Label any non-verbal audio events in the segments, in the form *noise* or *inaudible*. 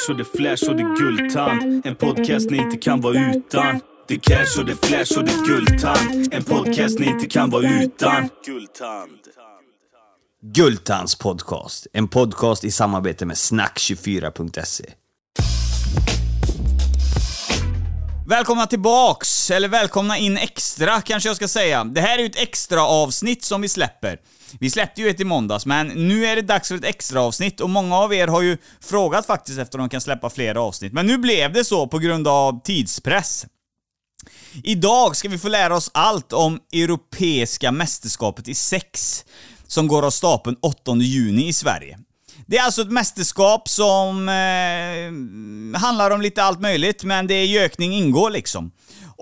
cash och det flash och det guldtand. En podcast ni inte kan vara utan. Det cash och det flash och det guldtand. En podcast ni inte kan vara utan. Guldtand. Guldtands podcast. En podcast i samarbete med snack24.se. Välkomna tillbaks, eller välkomna in extra kanske jag ska säga. Det här är ju ett extra avsnitt som vi släpper. Vi släppte ju ett i måndags, men nu är det dags för ett extra avsnitt och många av er har ju frågat faktiskt efter om de kan släppa fler avsnitt. Men nu blev det så på grund av tidspress. Idag ska vi få lära oss allt om Europeiska mästerskapet i sex som går av stapeln 8 juni i Sverige. Det är alltså ett mästerskap som eh, handlar om lite allt möjligt, men det är gökning ingår liksom.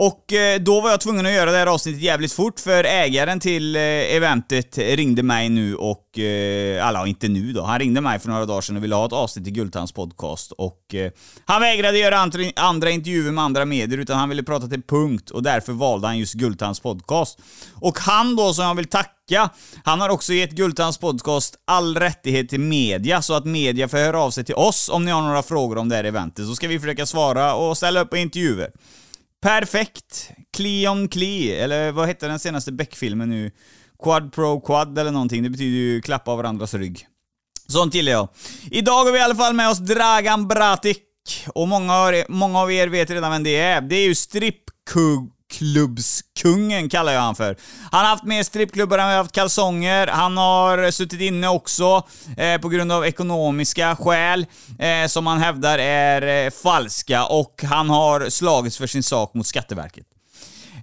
Och eh, då var jag tvungen att göra det här avsnittet jävligt fort, för ägaren till eh, eventet ringde mig nu och... Eh, alla, inte nu då. Han ringde mig för några dagar sedan och ville ha ett avsnitt i Gultans podcast. Och han vägrade göra andra, andra intervjuer med andra medier, utan han ville prata till punkt och därför valde han just Gultans podcast. Och han då, som jag vill tacka, han har också gett Gultans podcast all rättighet till media, så att media får höra av sig till oss om ni har några frågor om det här eventet, så ska vi försöka svara och ställa upp på intervjuer. Perfekt! Cleon Klee, eller vad hette den senaste Beck-filmen nu? Quad Pro Quad eller någonting, det betyder ju klappa varandras rygg. Sånt gillar jag. Idag har vi i alla fall med oss Dragan Bratic. Och många av, er, många av er vet redan vem det är. Det är ju strippklubbskungen kallar jag han för. Han har haft mer strippklubbar än vi har haft kalsonger. Han har suttit inne också eh, på grund av ekonomiska skäl eh, som han hävdar är eh, falska och han har slagits för sin sak mot Skatteverket.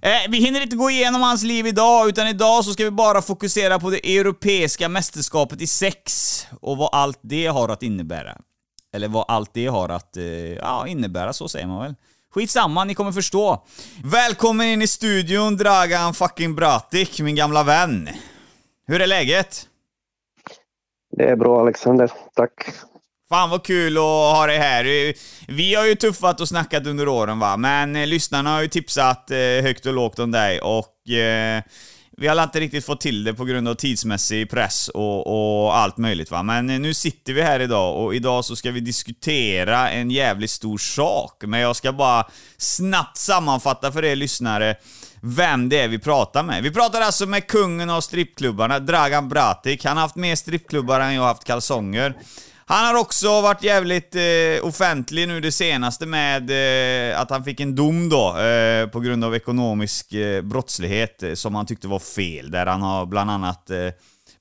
Eh, vi hinner inte gå igenom hans liv idag, utan idag så ska vi bara fokusera på det europeiska mästerskapet i sex och vad allt det har att innebära. Eller vad allt det har att eh, ja, innebära, så säger man väl. Skitsamma, ni kommer förstå. Välkommen in i studion, Dragan fucking Bratic, min gamla vän. Hur är läget? Det är bra Alexander, tack. Fan vad kul att ha dig här. Vi har ju tuffat och snackat under åren va, men eh, lyssnarna har ju tipsat eh, högt och lågt om dig och eh, vi har inte riktigt fått till det på grund av tidsmässig press och, och, allt möjligt va. Men eh, nu sitter vi här idag och idag så ska vi diskutera en jävligt stor sak. Men jag ska bara snabbt sammanfatta för er lyssnare vem det är vi pratar med. Vi pratar alltså med kungen av strippklubbarna, Dragan Bratic. Han har haft mer strippklubbar än jag har haft kalsonger. Han har också varit jävligt eh, offentlig nu det senaste med eh, att han fick en dom då eh, på grund av ekonomisk eh, brottslighet eh, som han tyckte var fel. Där han har bland annat eh,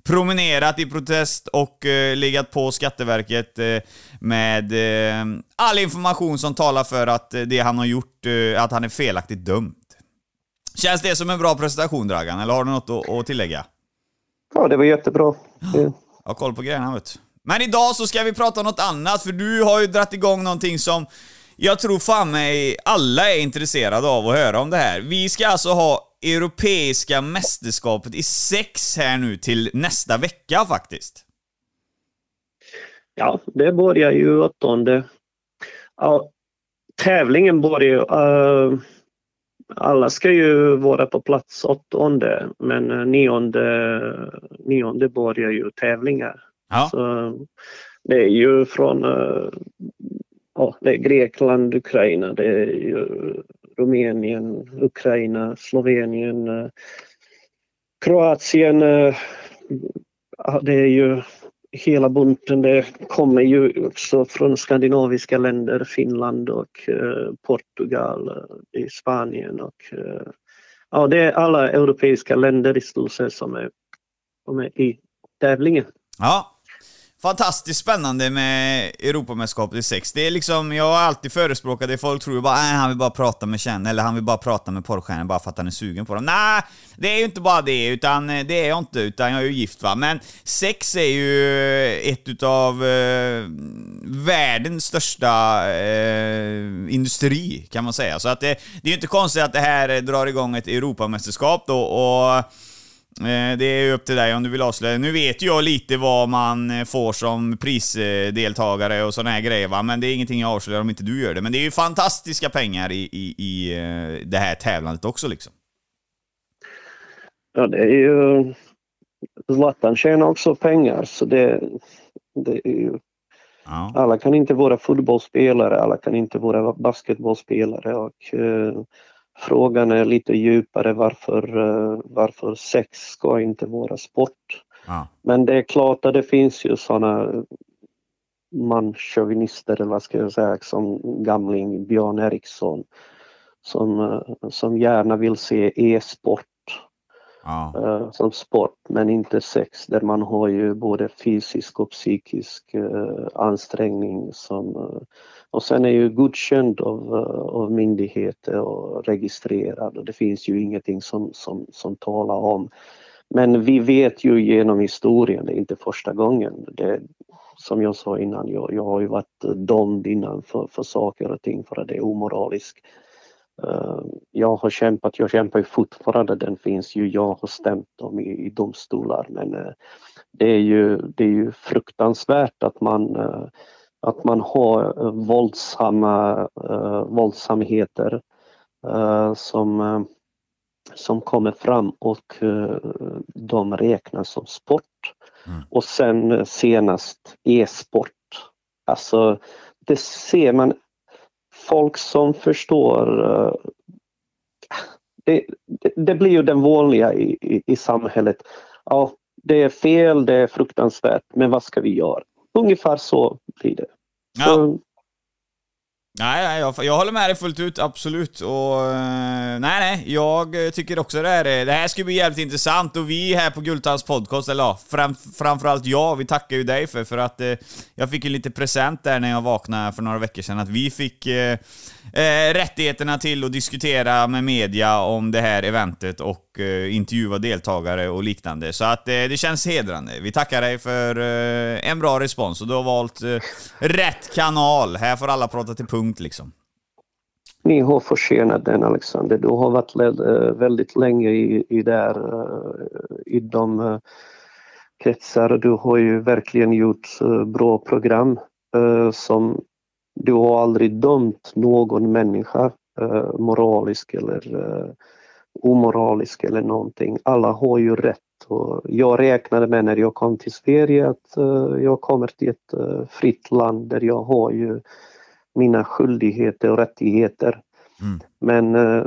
promenerat i protest och eh, legat på Skatteverket eh, med eh, all information som talar för att det han har gjort, att han är felaktigt dömd. Känns det som en bra presentation Dragan, eller har du något att, att tillägga? Ja, det var jättebra. Jag har koll på grejerna vet du. Men idag så ska vi prata om något annat, för du har ju dratt igång någonting som jag tror fan mig alla är intresserade av att höra om det här. Vi ska alltså ha Europeiska mästerskapet i sex här nu till nästa vecka faktiskt. Ja, det börjar ju åttonde. Ja, tävlingen börjar ju... Uh, alla ska ju vara på plats åttonde, men eh, nionde, nionde börjar ju tävlingar. Ja. Så det är ju från uh, ja, det är Grekland, Ukraina, det är ju Rumänien, Ukraina, Slovenien, uh, Kroatien. Uh, det är ju hela bunten. Det kommer ju också från skandinaviska länder, Finland och Portugal, i Spanien och ja, det är alla europeiska länder i stort sett som är, som är i tävlingen. Ja. Fantastiskt spännande med Europamästerskapet i sex. Det är liksom, jag har alltid förespråkat det, folk tror ju bara att han vill bara prata med känn eller han vill bara prata med porrstjärnor bara för att han är sugen på dem. Nej, det är ju inte bara det, utan eh, det är jag inte, utan jag är ju gift va. Men sex är ju eh, ett utav eh, världens största eh, industri, kan man säga. Så att det, det är ju inte konstigt att det här drar igång ett Europamästerskap då, och det är ju upp till dig om du vill avslöja. Nu vet ju jag lite vad man eh, får som prisdeltagare och sådana här grejer va, men det är ingenting jag avslöjar om inte du gör det. Men det är ju fantastiska pengar i, i, i eh, det här tävlandet också liksom. Ja, det är ju... Zlatan tjänar också pengar, så det, det är ju... Ja. Alla kan inte vara fotbollsspelare, alla kan inte vara basketbollspelare och eh, frågan är lite djupare varför, eh, varför sex ska inte vara sport. Ja. Men det är klart att det finns ju sådana manchauvinister, eller vad ska jag säga, som gamling Björn Eriksson som, eh, som gärna vill se e-sport Ja. Eh, som sport men inte sex där man har ju både fysisk och psykisk eh, ansträngning som eh, och sen är ju godkänd av, av myndigheter och registrerad och det finns ju ingenting som, som, som talar om. Men vi vet ju genom historien, det är inte första gången, det, som jag sa innan, jag, jag har ju varit dömd innan för, för saker och ting för att det är omoraliskt. Eh, jag har kämpat, jag kämpar ju fortfarande, den finns ju, jag har stämt dem i, i domstolar men eh, det är ju, det är ju fruktansvärt att man, eh, att man har våldsamma våldsamheter som, som kommer fram och de räknas som sport. Mm. Och sen senast e-sport. Alltså det ser man folk som förstår eh, det, det, det, blir ju den vanliga i, i, i, samhället. Ja, det är fel, det är fruktansvärt, men vad ska vi göra? Ungefär så blir det. Ja. Så, Nej, nej jag, jag håller med dig fullt ut, absolut. Och, eh, nej, nej, jag tycker också det här, är- det här ska bli jävligt intressant och vi här på Gultans podcast, eller ja, fram, framförallt jag, vi tackar ju dig för, för att eh, jag fick ju lite present där när jag vaknade för några veckor sedan, att vi fick eh, eh, rättigheterna till att diskutera med media om det här eventet och eh, intervjua deltagare och liknande. Så att eh, det känns hedrande. Vi tackar dig för eh, en bra respons och du har valt eh, rätt kanal. Här får alla prata till punkt liksom. Ni har försenat den Alexander. Du har varit led, eh, väldigt länge i, i, där, eh, i de eh, kretsar. Du har ju verkligen gjort bra program som du har aldrig dömt någon människa eh, moralisk eller eh, omoralisk eller någonting. Alla har ju rätt. Och jag räknade med när jag kom till Sverige att jag kommer till ett fritt land där jag har ju mina skyldigheter och rättigheter. Mm. Men eh,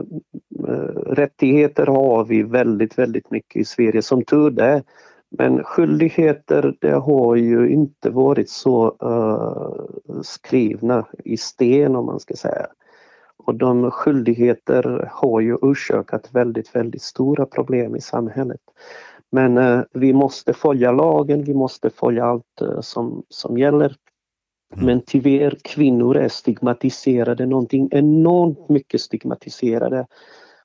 rättigheter har vi väldigt, väldigt mycket i Sverige, som tur är. Men skyldigheter, det har ju inte varit så eh, skrivna i sten om man ska säga. Och de skyldigheter har ju orsakat väldigt, väldigt stora problem i samhället. Men eh, vi måste följa lagen, vi måste följa allt eh, som, som gäller. Mm. Men tyvärr, kvinnor är stigmatiserade, någonting enormt mycket stigmatiserade.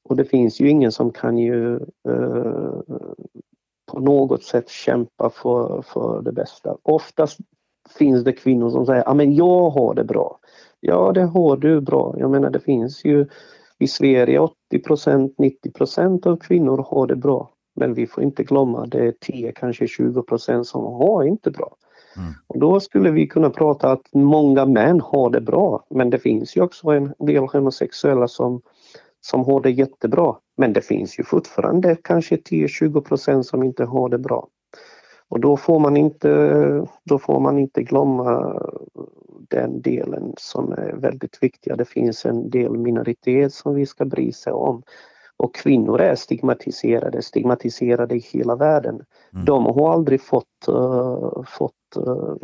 Och det finns ju ingen som kan ju eh, på något sätt kämpa för, för det bästa. Oftast finns det kvinnor som säger, ja men jag har det bra. Ja, det har du bra. Jag menar det finns ju i Sverige 80% 90% av kvinnor har det bra. Men vi får inte glömma det är 10, kanske 20% som har inte bra. Mm. Och då skulle vi kunna prata att många män har det bra. Men det finns ju också en del homosexuella som, som har det jättebra. Men det finns ju fortfarande kanske 10-20 procent som inte har det bra. Och då får man inte, då får man inte glömma den delen som är väldigt viktig. Det finns en del minoritet som vi ska bry sig om. Och kvinnor är stigmatiserade, stigmatiserade i hela världen. Mm. De har aldrig fått, eh, fått eh,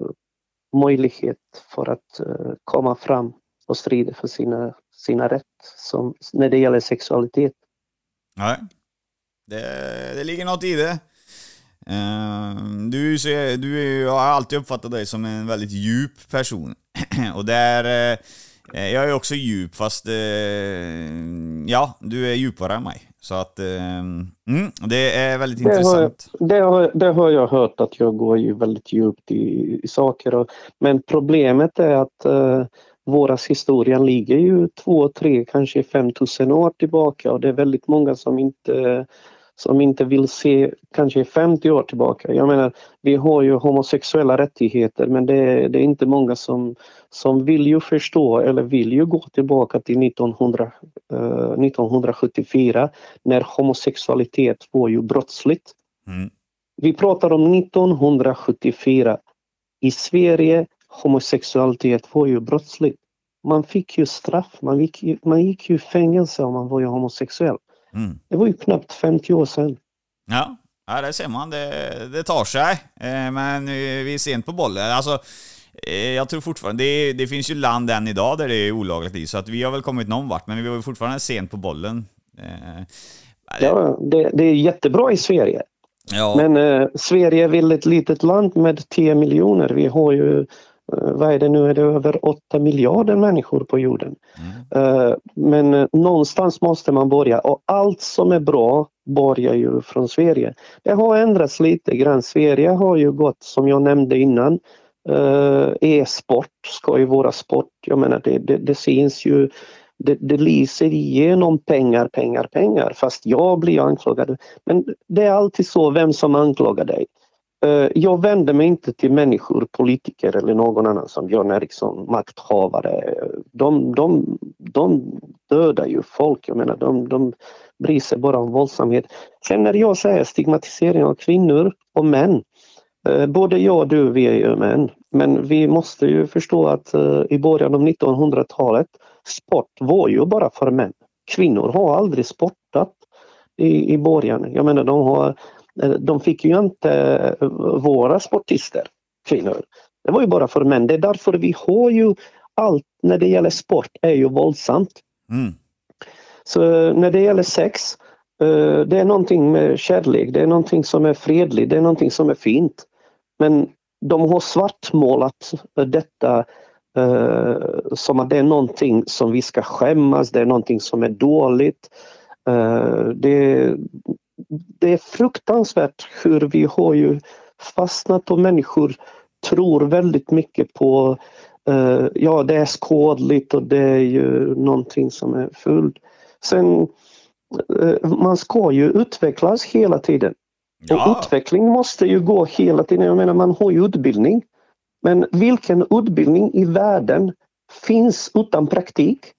möjlighet för att eh, komma fram och strida för sina, sina rätt som, när det gäller sexualitet. Nej. Det, det ligger något i det. Eh, du, du jag har alltid uppfattat dig som en väldigt djup person. *clears throat* Och där... eh, jag är också djup, fast... eh, ja, du är djupare än mig. Så att... eh, mm, det är väldigt Det har, intressant. det, har, det har jag hört att jag går ju väldigt djupt i, i saker. Och, men problemet är att uh, våras historia ligger ju två, tre, kanske 5000 år tillbaka och det är väldigt många som inte som inte vill se kanske 50 år tillbaka. Jag menar, vi har ju homosexuella rättigheter men det är, det är inte många som, som vill ju förstå eller vill ju gå tillbaka till 1900, eh, 1974 när homosexualitet var ju brottsligt. Mm. Vi pratar om 1974. I Sverige homosexualitet var ju brottsligt. Man fick ju straff, man gick, man gick ju i fängelse om man var ju homosexuell. Mm. Det var ju knappt 50 år sedan. Ja, ja det ser man. Det, det tar sig. Eh, men vi är sent på bollen. Alltså, eh, jag tror fortfarande... Det, det finns ju land än idag där det är olagligt i, så att vi har väl kommit någon vart, men vi var fortfarande sent på bollen. Eh, Ja, det, det är jättebra i Sverige. ja. Men eh, Sverige är väl ett litet land med 10 miljoner. Vi har ju, vad är det nu, är det över 8 miljarder människor på jorden. Eh, men eh, någonstans måste man börja och allt som är bra börjar ju från Sverige. Det har ändrats lite grann. Sverige har ju gått, som jag nämnde innan, eh, e-sport ska ju vara sport. Jag menar det, det, det syns ju det, det lyser igenom pengar, pengar, pengar. Fast jag blir anklagad. Men det är alltid så vem som anklagar dig. Eh, jag vänder mig inte till människor, politiker eller någon annan som Björn Eriksson, makthavare. De, de, de dödar ju folk. Jag menar, de, de bryr sig bara om våldsamhet. Sen när jag säger stigmatisering av kvinnor och män. Eh, både jag och du, vi är ju män. Men vi måste ju förstå att eh, i början av 1900-talet sport var ju bara för män. Kvinnor har aldrig sportat i, i början. Jag menar de har de fick ju inte eh, våra sportister, kvinnor. Det var ju bara för män. Det är därför vi har ju allt när det gäller sport är ju våldsamt. Mm. Så eh, när det gäller sex, eh, det är någonting med kärlek, det är någonting som är fredligt, det är någonting som är fint. Men de har svartmålat detta eh, som att det är någonting som vi ska skämmas, det är någonting som är dåligt. Eh, det, det är fruktansvärt hur vi har ju fastnat och människor tror väldigt mycket på eh, ja det är skadligt och det är ju någonting som är fullt. Sen eh, man ska ju utvecklas hela tiden. Och Ja. utveckling måste ju gå hela tiden. Jag menar man har ju utbildning. Men vilken utbildning i världen finns utan praktik?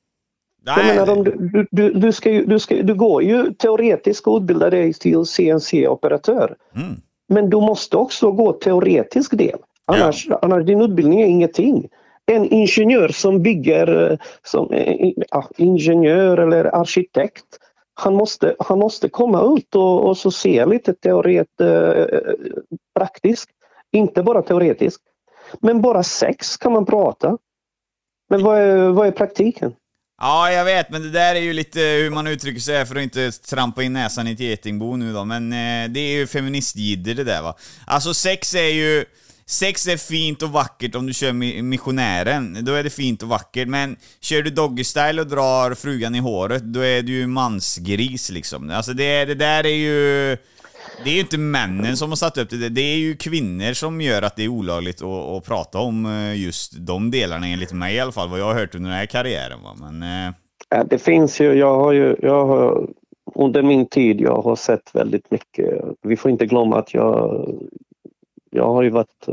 Jag Nej, menar, om du, du, du, ska ju, du, ska, du går ju teoretiskt och utbildar dig till CNC-operatör. mm. Men du måste också gå teoretisk del. Annars, annars din utbildning är ingenting. En ingenjör som bygger, eh, som eh, ja, ingenjör eller arkitekt, han måste, han måste komma ut och, och så se lite teoret, eh, praktiskt, inte bara teoretiskt. Men bara sex kan man prata. Men vad är, vad är praktiken? Ja, jag vet, men det där är ju lite hur man uttrycker sig för att inte trampa in näsan i ett getingbo nu då, men eh, det är ju feministjidder det där va. Alltså sex är ju... Sex är fint och vackert om du kör missionären, då är det fint och vackert, men kör du doggy style och drar frugan i håret, då är du ju mansgris liksom. Alltså det, det där är ju... Det är ju inte männen som har satt upp det, det är ju kvinnor som gör att det är olagligt att, att prata om eh, just de delarna enligt mig i alla fall, vad jag har hört under den här karriären va. Men... Eh, det finns ju, jag har ju, jag har, under min tid, jag har sett väldigt mycket. Vi får inte glömma att jag, jag har ju varit,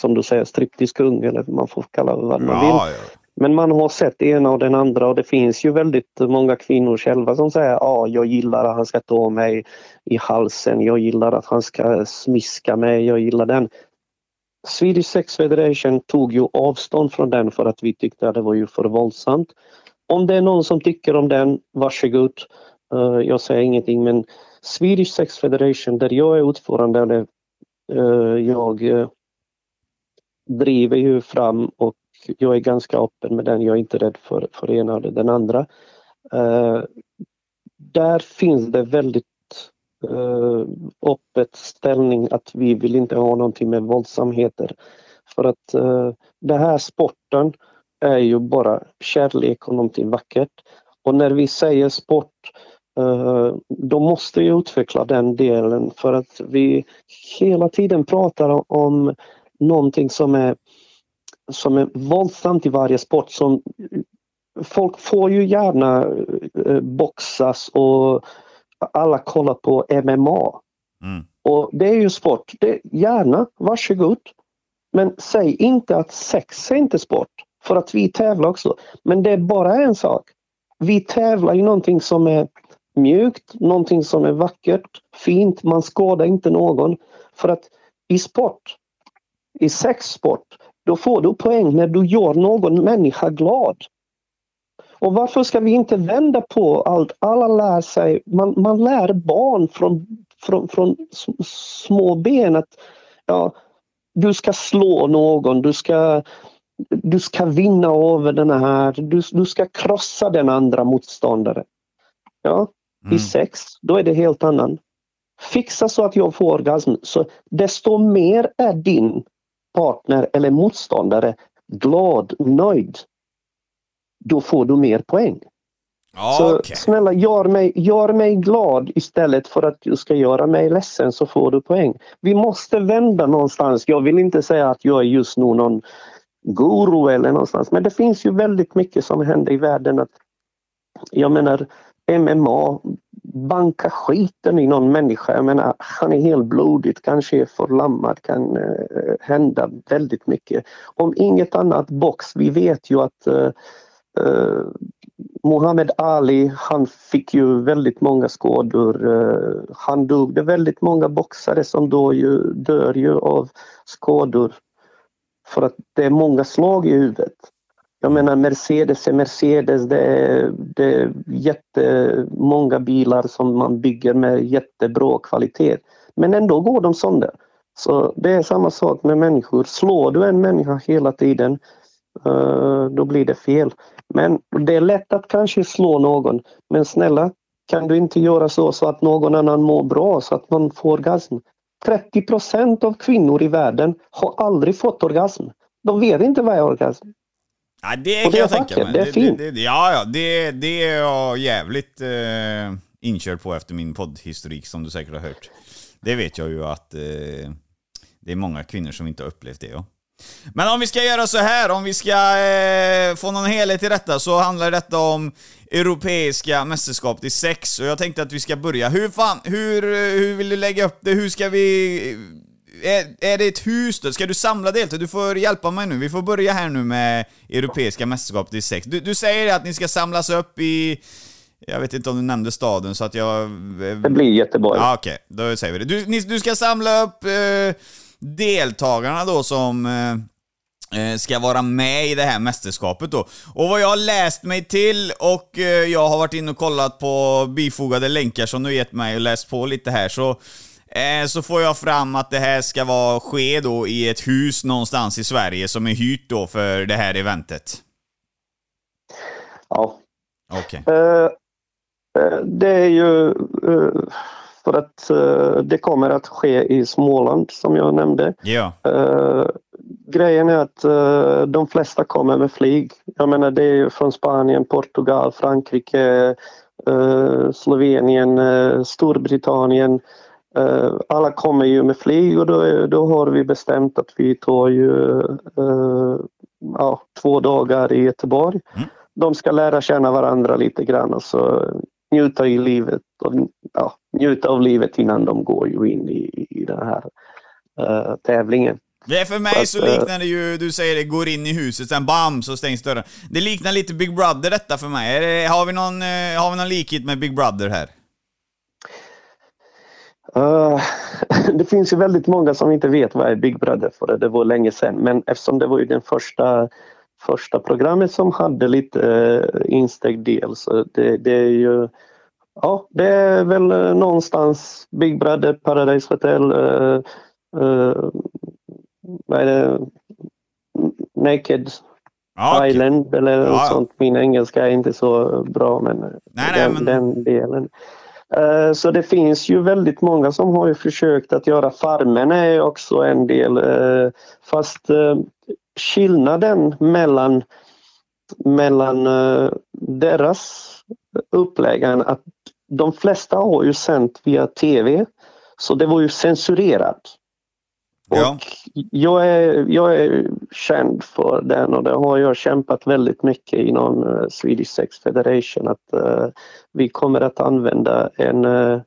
som du säger, striptease-kung eller man får kalla det vad man vill. ja, ja. Men man har sett det ena och den andra och det finns ju väldigt många kvinnor själva som säger ja, jag gillar att han ska ta mig i halsen, jag gillar att han ska smiska mig, jag gillar den. Swedish Sex Federation tog ju avstånd från den för att vi tyckte att det var ju för våldsamt. Om det är någon som tycker om den, varsågod. Eh, jag säger ingenting men Swedish Sex Federation där jag är ordförande, eller jag eh, driver ju fram och jag är ganska öppen med den. Jag är inte rädd för, för den ena eller den andra. Uh, där finns det väldigt uh, öppet ställning att vi vill inte ha någonting med våldsamheter. För att uh, den här sporten är ju bara kärlek och någonting vackert. Och när vi säger sport uh, då måste vi utveckla den delen för att vi hela tiden pratar om någonting som är som är våldsamt i varje sport. Som, folk får ju gärna eh, boxas och alla kollar på MMA. Mm. Och det är ju sport. Det, gärna, varsågod. Men säg inte att sex är inte sport. För att vi tävlar också. Men det är bara en sak. Vi tävlar i någonting som är mjukt, någonting som är vackert, fint. Man skadar inte någon. För att i sport, i sexsport, då får du poäng när du gör någon människa glad. Och varför ska vi inte vända på allt? Alla lär sig, man, man lär barn från, från, från små ben att ja, du ska slå någon, du ska, du ska vinna över den här, du, du ska krossa den andra motståndaren. Ja, mm. i sex, då är det helt annan. Fixa så att jag får orgasm, så desto mer är din partner eller motståndare glad, nöjd. Då får du mer poäng. Ja, så okay. snälla, gör mig, gör mig glad istället för att du ska göra mig ledsen så får du poäng. Vi måste vända någonstans. Jag vill inte säga att jag är just nu någon guru eller någonstans, men det finns ju väldigt mycket som händer i världen. Att, jag menar, MMA, banka skiten i någon människa. Jag menar, han är helt blodigt, kanske är förlammad, kan eh, hända väldigt mycket. Om inget annat box, vi vet ju att eh, eh, Muhammad Ali, han fick ju väldigt många skador. Eh, han dog. Det är väldigt många boxare som då ju, dör ju av skador för att det är många slag i huvudet. Jag menar Mercedes är Mercedes, det är, det är jättemånga bilar som man bygger med jättebra kvalitet. Men ändå går de sönder. Så det är samma sak med människor. Slår du en människa hela tiden, eh, då blir det fel. Men det är lätt att kanske slå någon. Men snälla, kan du inte göra så, så att någon annan mår bra, så att man får orgasm? 30 procent av kvinnor i världen har aldrig fått orgasm. De vet inte vad är orgasm. Ja, det kan jag tänka mig. Det är fint. Det, det, ja, ja, det, det är jag jävligt eh, inkörd på efter min poddhistorik som du säkert har hört. Det vet jag ju att eh, det är många kvinnor som inte har upplevt det. Ja. Men om vi ska göra så här, om vi ska eh, få någon helhet i detta, så handlar detta om Europeiska mästerskapet i sex. Och jag tänkte att vi ska börja. Hur fan, hur, hur vill du lägga upp det? Hur ska vi... Är, är det ett hus då? Ska du samla deltagare? Du får hjälpa mig nu. Vi får börja här nu med Europeiska mästerskapet i sex. Du, du säger att ni ska samlas upp i... Jag vet inte om du nämnde staden så att jag... Det blir Göteborg. Ja, okej. Okay. Då säger vi det. Du, ni, du ska samla upp eh, deltagarna då som eh, eh, ska vara med i det här mästerskapet då. Och vad jag har läst mig till och eh, jag har varit inne och kollat på bifogade länkar som du gett mig och läst på lite här så så får jag fram att det här ska vara ske då i ett hus någonstans i Sverige som är hyrt då för det här eventet. Ja. Okej. Okay. Uh, uh, det är ju... Uh, för att uh, det kommer att ske i Småland som jag nämnde. Ja. Grejen är att de flesta kommer med flyg. Jag menar det är från Spanien, Portugal, Frankrike, Slovenien, Storbritannien. Alla kommer ju med flyg och då, då har vi bestämt att vi tar ju ja, två dagar i Göteborg. Mm. De ska lära känna varandra lite grann och så njuta i livet och ja, njuta av livet innan de går ju in i, i den här uh, tävlingen. Det är för mig så eh, liknar det ju, du säger det, går in i huset, sen bam så stängs dörren. Det liknar lite Big Brother detta för mig. Det, har, vi någon, uh, har vi någon likhet med Big Brother här? Uh, *laughs* det finns ju väldigt många som inte vet vad är Big Brother för det var länge sedan men eftersom det var ju den första första programmet som hade lite uh, insteg del så det, det är ju Ja, det är väl uh, någonstans Big Brother, Paradise Hotel, uh, uh, vad är det? Naked ah, Island eller ja. något sånt. Min engelska är inte så bra men, nej, den, men... den delen. Eh, så det finns ju väldigt många som har försökt att göra Farmen är också en del. Eh, fast eh, skillnaden mellan, mellan deras uppläggen att de flesta har ju sänt via TV så det var ju censurerat. Ja. Jag, är, jag är känd för den och det har jag kämpat väldigt mycket inom uh, Swedish Sex Federation att uh, vi kommer att använda en, uh,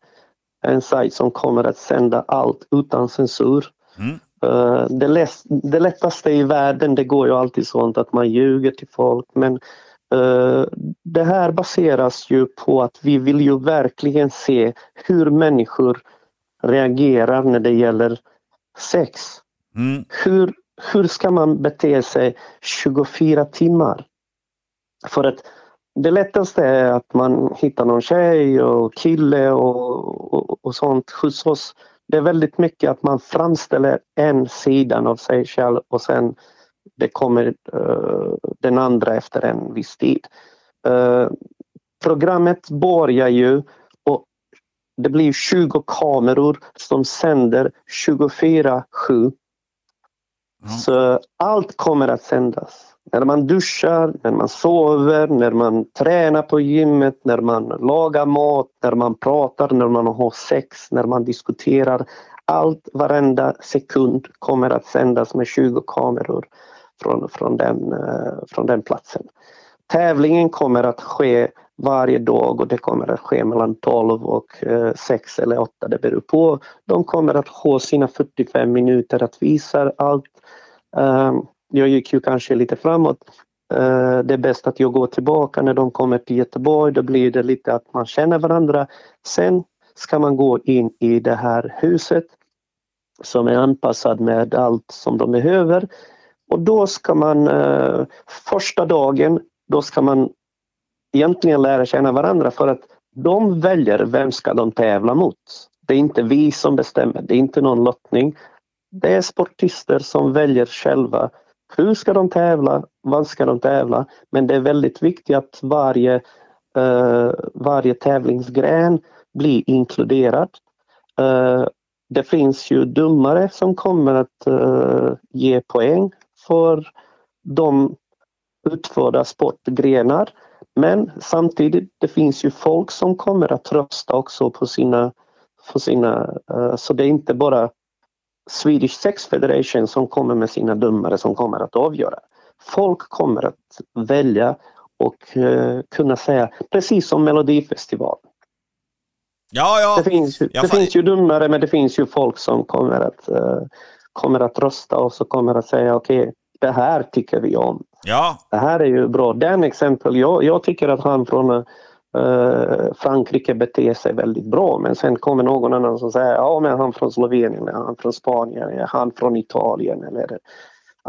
en sajt som kommer att sända allt utan censur. Mm. Uh, det, läs, det lättaste i världen det går ju alltid sånt att man ljuger till folk men det här baseras ju på att vi vill ju verkligen se hur människor reagerar när det gäller sex. Mm. Hur, hur ska man bete sig 24 timmar? För att det lättaste är att man hittar någon tjej och kille och, och, och sånt hos oss. Det är väldigt mycket att man framställer en sidan av sig själv och sen det kommer uh, den andra efter en viss tid. Uh, programmet börjar ju det blir 20 kameror som sänder 24-7. Mm. Så allt kommer att sändas. När man duschar, när man sover, när man tränar på gymmet, när man lagar mat, när man pratar, när man har sex, när man diskuterar. Allt, varenda sekund kommer att sändas med 20 kameror från, från, den, eh, från den platsen. Tävlingen kommer att ske varje dag och det kommer att ske mellan 12 och eh, 6 eller 8, det beror på. De kommer att ha sina 45 minuter att visa allt. Ehm, jag gick ju kanske lite framåt. Eh, det är bäst att jag går tillbaka när de kommer till Göteborg. Då blir det lite att man känner varandra. Sen ska man gå in i det här huset som är anpassad med allt som de behöver. Och då ska man eh, första dagen, då ska man egentligen lära känna varandra för att de väljer vem ska de tävla mot. Det är inte vi som bestämmer, det är inte någon lottning. Det är sportister som väljer själva hur ska de tävla, vad ska de tävla? Men det är väldigt viktigt att varje, uh, varje tävlingsgren blir inkluderad. Uh, det finns ju domare som kommer att uh, ge poäng för de utförda sportgrenar. Men samtidigt, det finns ju folk som kommer att rösta också på sina, för sina så det är inte bara Swedish Sex Federation som kommer med sina dömare som kommer att avgöra. Folk kommer att välja och uh, kunna säga, precis som Melodifestivalen. Ja, ja. Det, finns, ju, det finns ju domare men det finns ju folk som kommer att, uh, kommer att rösta och så kommer att säga okej, okay, det här tycker vi om. Ja. Det här är ju bra. Den exempel, jag, jag tycker att han från Uh, Frankrike beter sig väldigt bra men sen kommer någon annan som säger ja men han från Slovenien, han från Spanien, han från Italien eller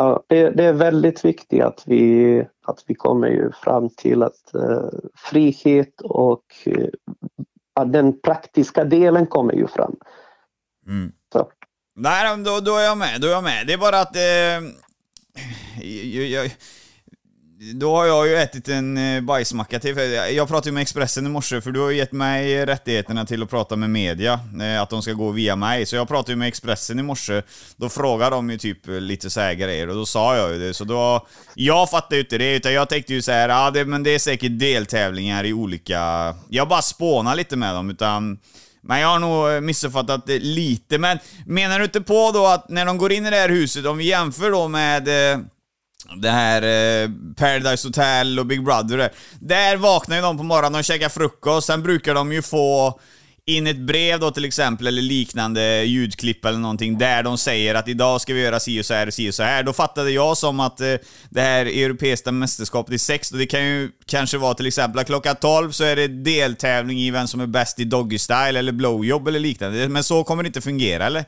uh, det, det, är väldigt viktigt att vi, att vi kommer ju fram till att uh, frihet och uh, den praktiska delen kommer ju fram. Mm. Nej, då, då är jag med, då är jag med. Det är bara att jag, jag då har jag ju ätit en eh, bajsmacka till. Jag pratade ju med Expressen i morse, för du har ju gett mig rättigheterna till att prata med media. Eh, att de ska gå via mig. Så jag pratade ju med Expressen i morse. Då frågade de ju typ eh, lite så här grejer och då sa jag ju det. Så då... Jag fattade ju inte det, utan jag tänkte ju så här, ja det, men det är säkert deltävlingar i olika... Jag bara spånar lite med dem, utan... Men jag har nog missuppfattat det lite. Men menar du inte på då att när de går in i det här huset, om vi jämför då med eh, det här eh, Paradise Hotel och Big Brother där. Där vaknar ju de på morgonen och käkar frukost, sen brukar de ju få in ett brev då till exempel, eller liknande ljudklipp eller någonting, där de säger att idag ska vi göra si och så här och si och så här. Då fattade jag som att eh, det här europeiska mästerskapet i sex, och det kan ju kanske vara till exempel att klockan 12 så är det deltävling i vem som är bäst i doggy style eller blowjob eller liknande. Men så kommer det inte fungera, eller?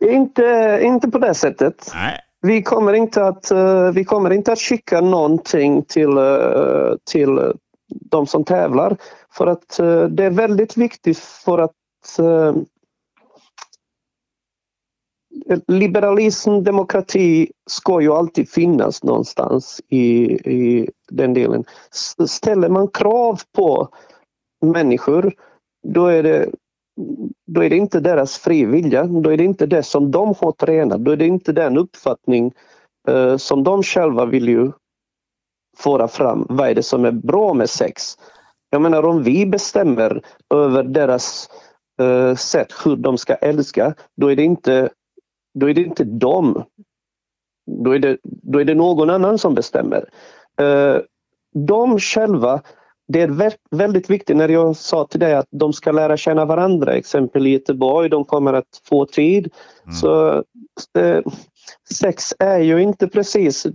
Inte, inte på det sättet. Nej. Vi kommer inte att, uh, vi kommer inte att skicka någonting till, uh, till de som tävlar. För att uh, det är väldigt viktigt för att liberalism, demokrati ska ju alltid finnas någonstans i, i den delen. Ställer man krav på människor, då är det då är det inte deras frivilliga, då är det inte det som de har tränat, då är det inte den uppfattning eh, som de själva vill ju föra fram. Vad är det som är bra med sex? Jag menar om vi bestämmer över deras eh, sätt hur de ska älska, då är det inte, då är det inte dem. Då är det, då är det någon annan som bestämmer. Eh, de själva det är väldigt viktigt när jag sa till dig att de ska lära känna varandra, exempel i Göteborg, de kommer att få tid. Mm. Så eh, sex är ju inte precis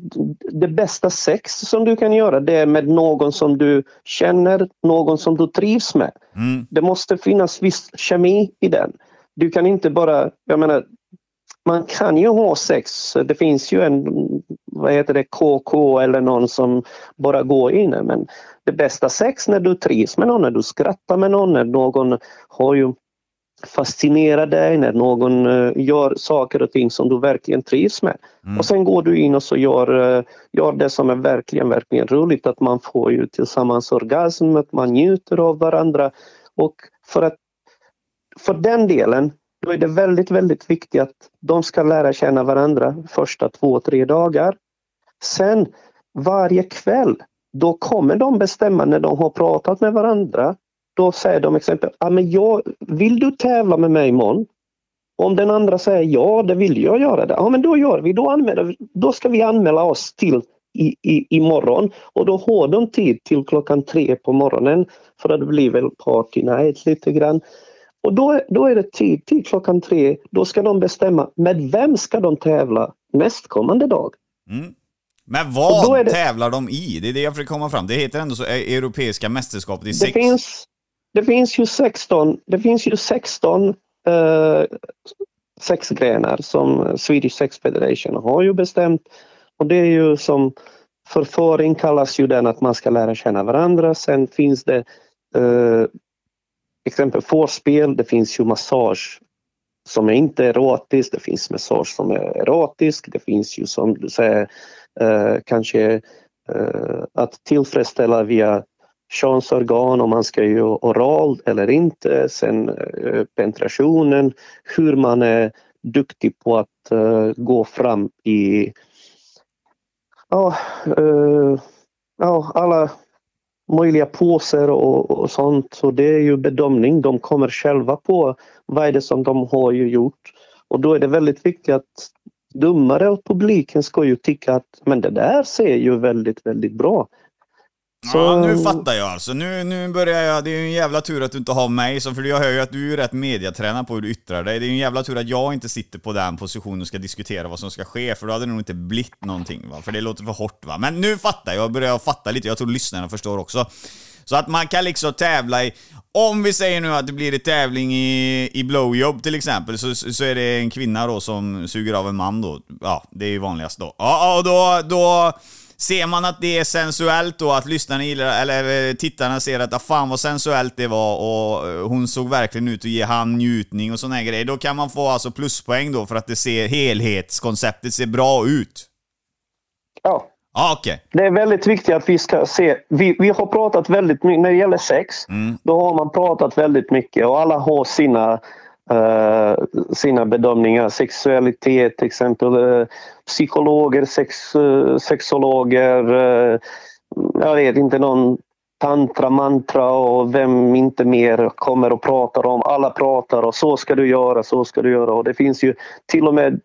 det bästa sex som du kan göra. Det är med någon som du känner, någon som du trivs med. Mm. Det måste finnas viss kemi i den. Du kan inte bara, jag menar, man kan ju ha sex. Det finns ju en, vad heter det, KK eller någon som bara går inne. Men det bästa sex när du trivs med någon, när du skrattar med någon, när någon har ju fascinerar dig, när någon uh, gör saker och ting som du verkligen trivs med. Mm. Och sen går du in och så gör, uh, gör det som är verkligen, verkligen roligt, att man får ju tillsammans orgasm, att man njuter av varandra. Och för att för den delen, då är det väldigt, väldigt viktigt att de ska lära känna varandra första två, tre dagar. Sen varje kväll, då kommer de bestämma när de har pratat med varandra. Då säger de exempel, ah, men jag, vill du tävla med mig imorgon? Om den andra säger ja, det vill jag göra. Det. Ja, men då gör vi. Då, anmäler, då ska vi anmäla oss till i, i, imorgon och då har de tid till klockan tre på morgonen för att det blir väl party night lite grann. Och då, då är det tid till klockan tre. Då ska de bestämma med vem ska de tävla nästkommande dag. Mm. Men vad det... tävlar de i? Det är det jag försöker komma fram Det heter ändå så eh, Europeiska mästerskapet i sex. Det finns, det finns ju 16, det finns ju 16 eh, sexgrenar som Swedish Sex Federation har ju bestämt. Och det är ju som förföring kallas ju den att man ska lära känna varandra. Sen finns det eh, exempel förspel, det finns ju massage som är inte erotisk, det finns massage som är erotisk, det finns ju som du säger Eh, kanske eh, att tillfredsställa via könsorgan om man ska göra oral eller inte. Sen eh, penetrationen, hur man är duktig på att eh, gå fram i ja, eh, ja, alla möjliga poser och, och sånt. Så det är ju bedömning. De kommer själva på vad är det som de har ju gjort. Och då är det väldigt viktigt att domare och publiken ska ju tycka att men det där ser ju väldigt, väldigt bra. Så... Ja, nu fattar jag alltså. Nu, nu börjar jag... Det är ju en jävla tur att du inte har mig, så för jag hör ju att du är rätt mediatränad på hur du yttrar dig. Det är ju en jävla tur att jag inte sitter på den positionen och ska diskutera vad som ska ske, för då hade det nog inte blivit någonting va. För det låter för hårt va. Men nu fattar jag, jag börjar fatta lite. Jag tror lyssnarna förstår också. Så att man kan liksom tävla i... Om vi säger nu att det blir en tävling i, i blowjob till exempel, så, så är det en kvinna då som suger av en man då. Ja, det är ju vanligast då. Ja, och då... då Ser man att det är sensuellt då, att lyssnarna gillar, eller eh, tittarna ser att ah, fan vad sensuellt det var och eh, hon såg verkligen ut att ge han njutning och såna grejer, då kan man få alltså pluspoäng då för att det ser helhetskonceptet ser bra ut. Ja. Ah, okay. Det är väldigt viktigt att vi ska se. Vi, vi har pratat väldigt mycket, när det gäller sex, mm. då har man pratat väldigt mycket och alla har sina Uh, sina bedömningar. Sexualitet till exempel. Uh, psykologer, sex, uh, sexologer. jag vet inte någon tantra, mantra och vem inte mer kommer och pratar om. Alla pratar och så ska du göra, så ska du göra. Och det finns ju till och med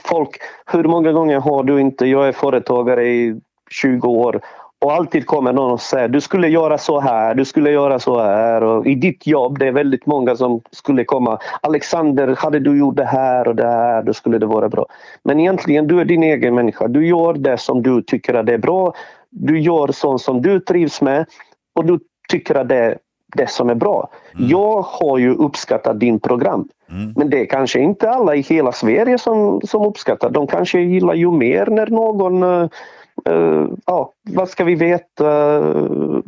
folk. Hur många gånger har du inte, jag är företagare i 20 år och alltid kommer någon och säger du skulle göra så här, du skulle göra så här. Och I ditt jobb, det är väldigt många som skulle komma. Alexander, hade du gjort det här och det här, då skulle det vara bra. Men egentligen, du är din egen människa. Du gör det som du tycker att det är bra. Du gör sånt som du trivs med och du tycker att det är det som är bra. Mm. Jag har ju uppskattat din program. Mm. Men det är kanske inte alla i hela Sverige som, som uppskattar. De kanske gillar ju mer när någon uh, Uh, ja, vad ska vi veta? Uh.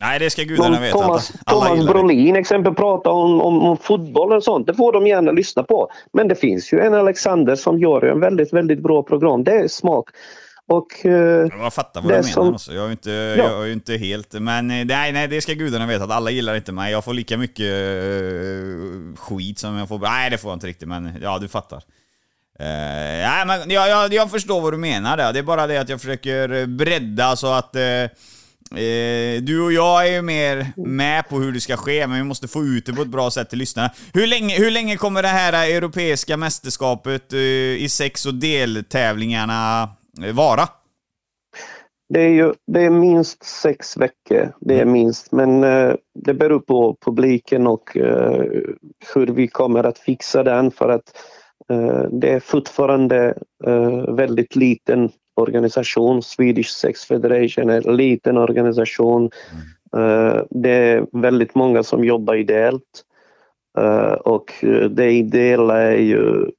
Nej, det ska gudarna veta. Thomas, Thomas Brolin exempel pratar om, om, om, fotboll och sånt. Det får de gärna lyssna på. Men det finns ju en Alexander som gör en väldigt, väldigt bra program. Det är smak. Och, uh, jag fattar vad du menar. Som... Alltså. Jag, är inte, ja. jag är inte helt... Men nej, nej, det ska gudarna veta att alla gillar inte mig. Jag får lika mycket uh, skit som jag får... Nej, det får jag inte riktigt, men ja, du fattar. Uh, nej, men jag, jag, jag förstår vad du menar där. Det är bara det att jag försöker bredda så att... Uh, uh, du och jag är ju mer med på hur det ska ske, men vi måste få ut det på ett bra sätt till lyssnarna. Hur länge, hur länge kommer det här europeiska mästerskapet i sex och deltävlingarna vara? Det är ju det är minst sex veckor, det är mm. minst, men det beror på publiken och hur vi kommer att fixa den för att Eh, det är fortfarande eh, väldigt liten organisation. Swedish Sex Federation är en liten organisation. Mm. Det är väldigt många som jobbar ideellt. Och det ideella är ju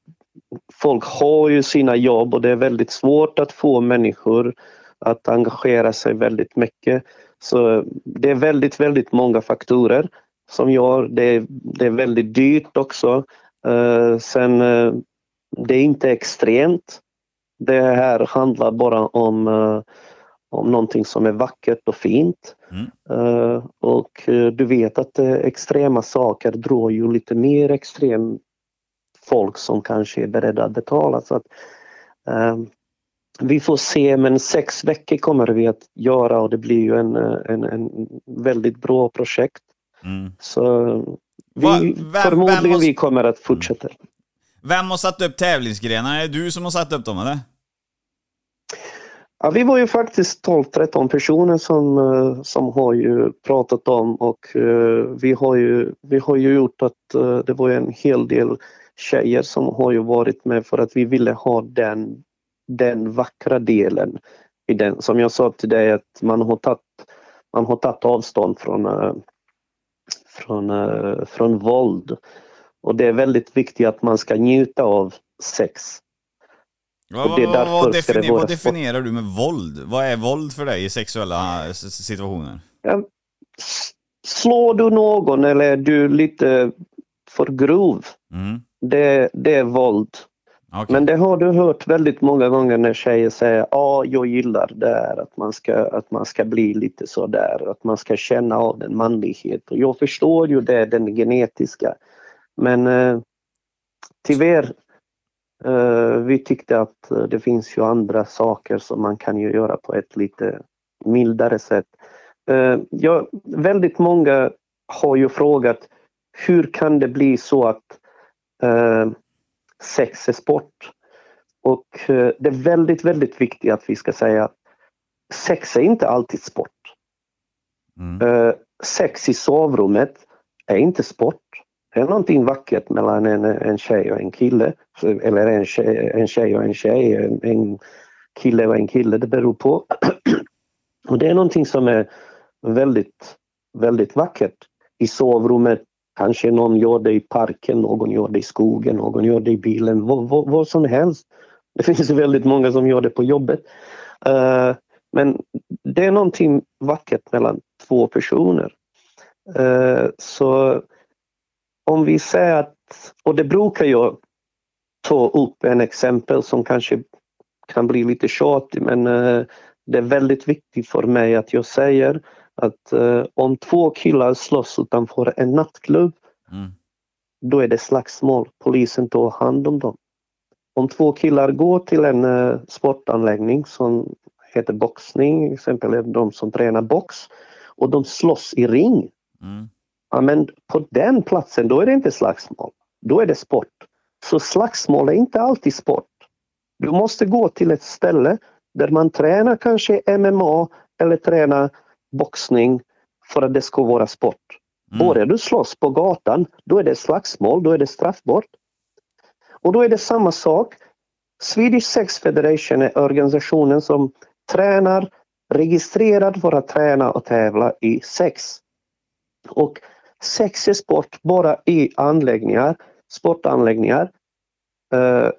folk har ju sina jobb och det är väldigt svårt att få människor att engagera sig väldigt mycket. Så det är väldigt, väldigt många faktorer som gör det. Det är väldigt dyrt också. Uh, sen, uh, det är inte extremt. Det här handlar bara om, uh, om någonting som är vackert och fint. Mm. och du vet att extrema saker drar ju lite mer extrem folk som kanske är beredda att betala. Så att, vi får se, men sex veckor kommer vi att göra och det blir ju en, en, en väldigt bra projekt. Mm. Så vi, Va, vem, förmodligen vem måste... vi kommer att fortsätta. Vem har satt upp tävlingsgrenarna? Är det du som har satt upp dem eller? Ja, vi var ju faktiskt 12-13 personer som, eh, som har ju pratat om och uh, vi, har ju, vi har ju gjort att det var en hel del tjejer som har ju varit med för att vi ville ha den den vackra delen i den. Som jag sa till dig att man har tagit, man har tagit avstånd från, uh, från, uh, från våld. Och det är väldigt viktigt att man ska njuta av sex. Vad, vad, vad, definier, vad definierar du med våld? Vad är våld för dig i sexuella situationer? Ja, slår du någon eller är du lite för grov, mm. Det, det är våld. Okay. Men det har du hört väldigt många gånger när tjejer säger ja, ah, jag gillar det här att man, ska, att man ska bli lite så där, att man ska känna av den manlighet. Och jag förstår ju det, den genetiska. Men eh, tyvärr, eh, vi tyckte att eh, det finns ju andra saker som man kan ju göra på ett lite mildare sätt. Eh, ja, väldigt många har ju frågat hur kan det bli så att sex är sport. Och eh, det är väldigt, väldigt viktigt att vi ska säga att sex är inte alltid sport. Mm. Eh, sex i sovrummet är inte sport. Det är någonting vackert mellan en, en tjej och en kille. Eller en tjej, en tjej och en tjej, en, en kille och en kille, det beror på. *clears throat* och det är någonting som är väldigt, väldigt vackert. I sovrummet Kanske någon gör det i parken, någon gör det i skogen, någon gör det i bilen, vad, vad, vad som helst. Det finns väldigt många som gör det på jobbet. Uh, men det är någonting vackert mellan två personer. Uh, så om vi säger att, och det brukar jag ta upp en exempel som kanske kan bli lite tjatig men uh, det är väldigt viktigt för mig att jag säger att eh, om två killar slåss utanför en nattklubb, mm. då är det slagsmål. Polisen tar hand om dem. Om två killar går till en eh, sportanläggning som heter boxning, exempel de som tränar box, och de slåss i ring. Mm. Ja, men på den platsen, då är det inte slagsmål. Då är det sport. Så slagsmål är inte alltid sport. Du måste gå till ett ställe där man tränar kanske MMA eller tränar boxning för att det ska vara sport. Mm. Börjar du slåss på gatan, då är det slagsmål, då är det straffbart. Och då är det samma sak. Swedish Sex Federation är organisationen som tränar, registrerad för att träna och tävla i sex. Och sex är sport bara i anläggningar, sportanläggningar eh,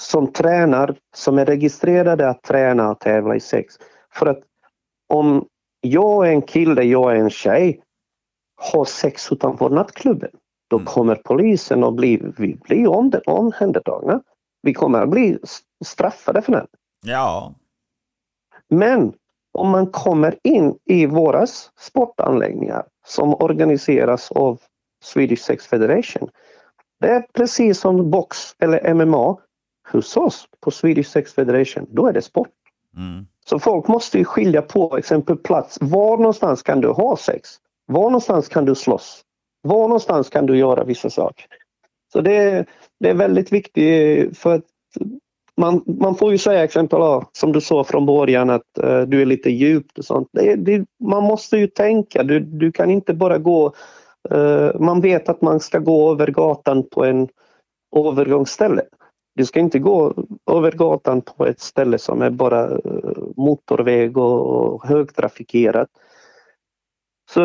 som tränar, som är registrerade att träna och tävla i sex. För att om jag är en kille, jag är en tjej, har sex utanför nattklubben, då mm. kommer polisen och blir, vi blir omhändertagna. Vi kommer att bli straffade för det. Ja. Men om man kommer in i våra sportanläggningar som organiseras av Swedish Sex Federation. Det är precis som box eller MMA hos oss på Swedish Sex Federation. Då är det sport. Mm. Så folk måste ju skilja på exempel plats. Var någonstans kan du ha sex? Var någonstans kan du slåss? Var någonstans kan du göra vissa saker? Så det, det är väldigt viktigt för att man, man får ju säga exempel som du sa från början att uh, du är lite djupt och sånt. Det, det, man måste ju tänka, du, du kan inte bara gå... Uh, man vet att man ska gå över gatan på en övergångsställe. Du ska inte gå över gatan på ett ställe som är bara eh, motorväg och högtrafikerat. Så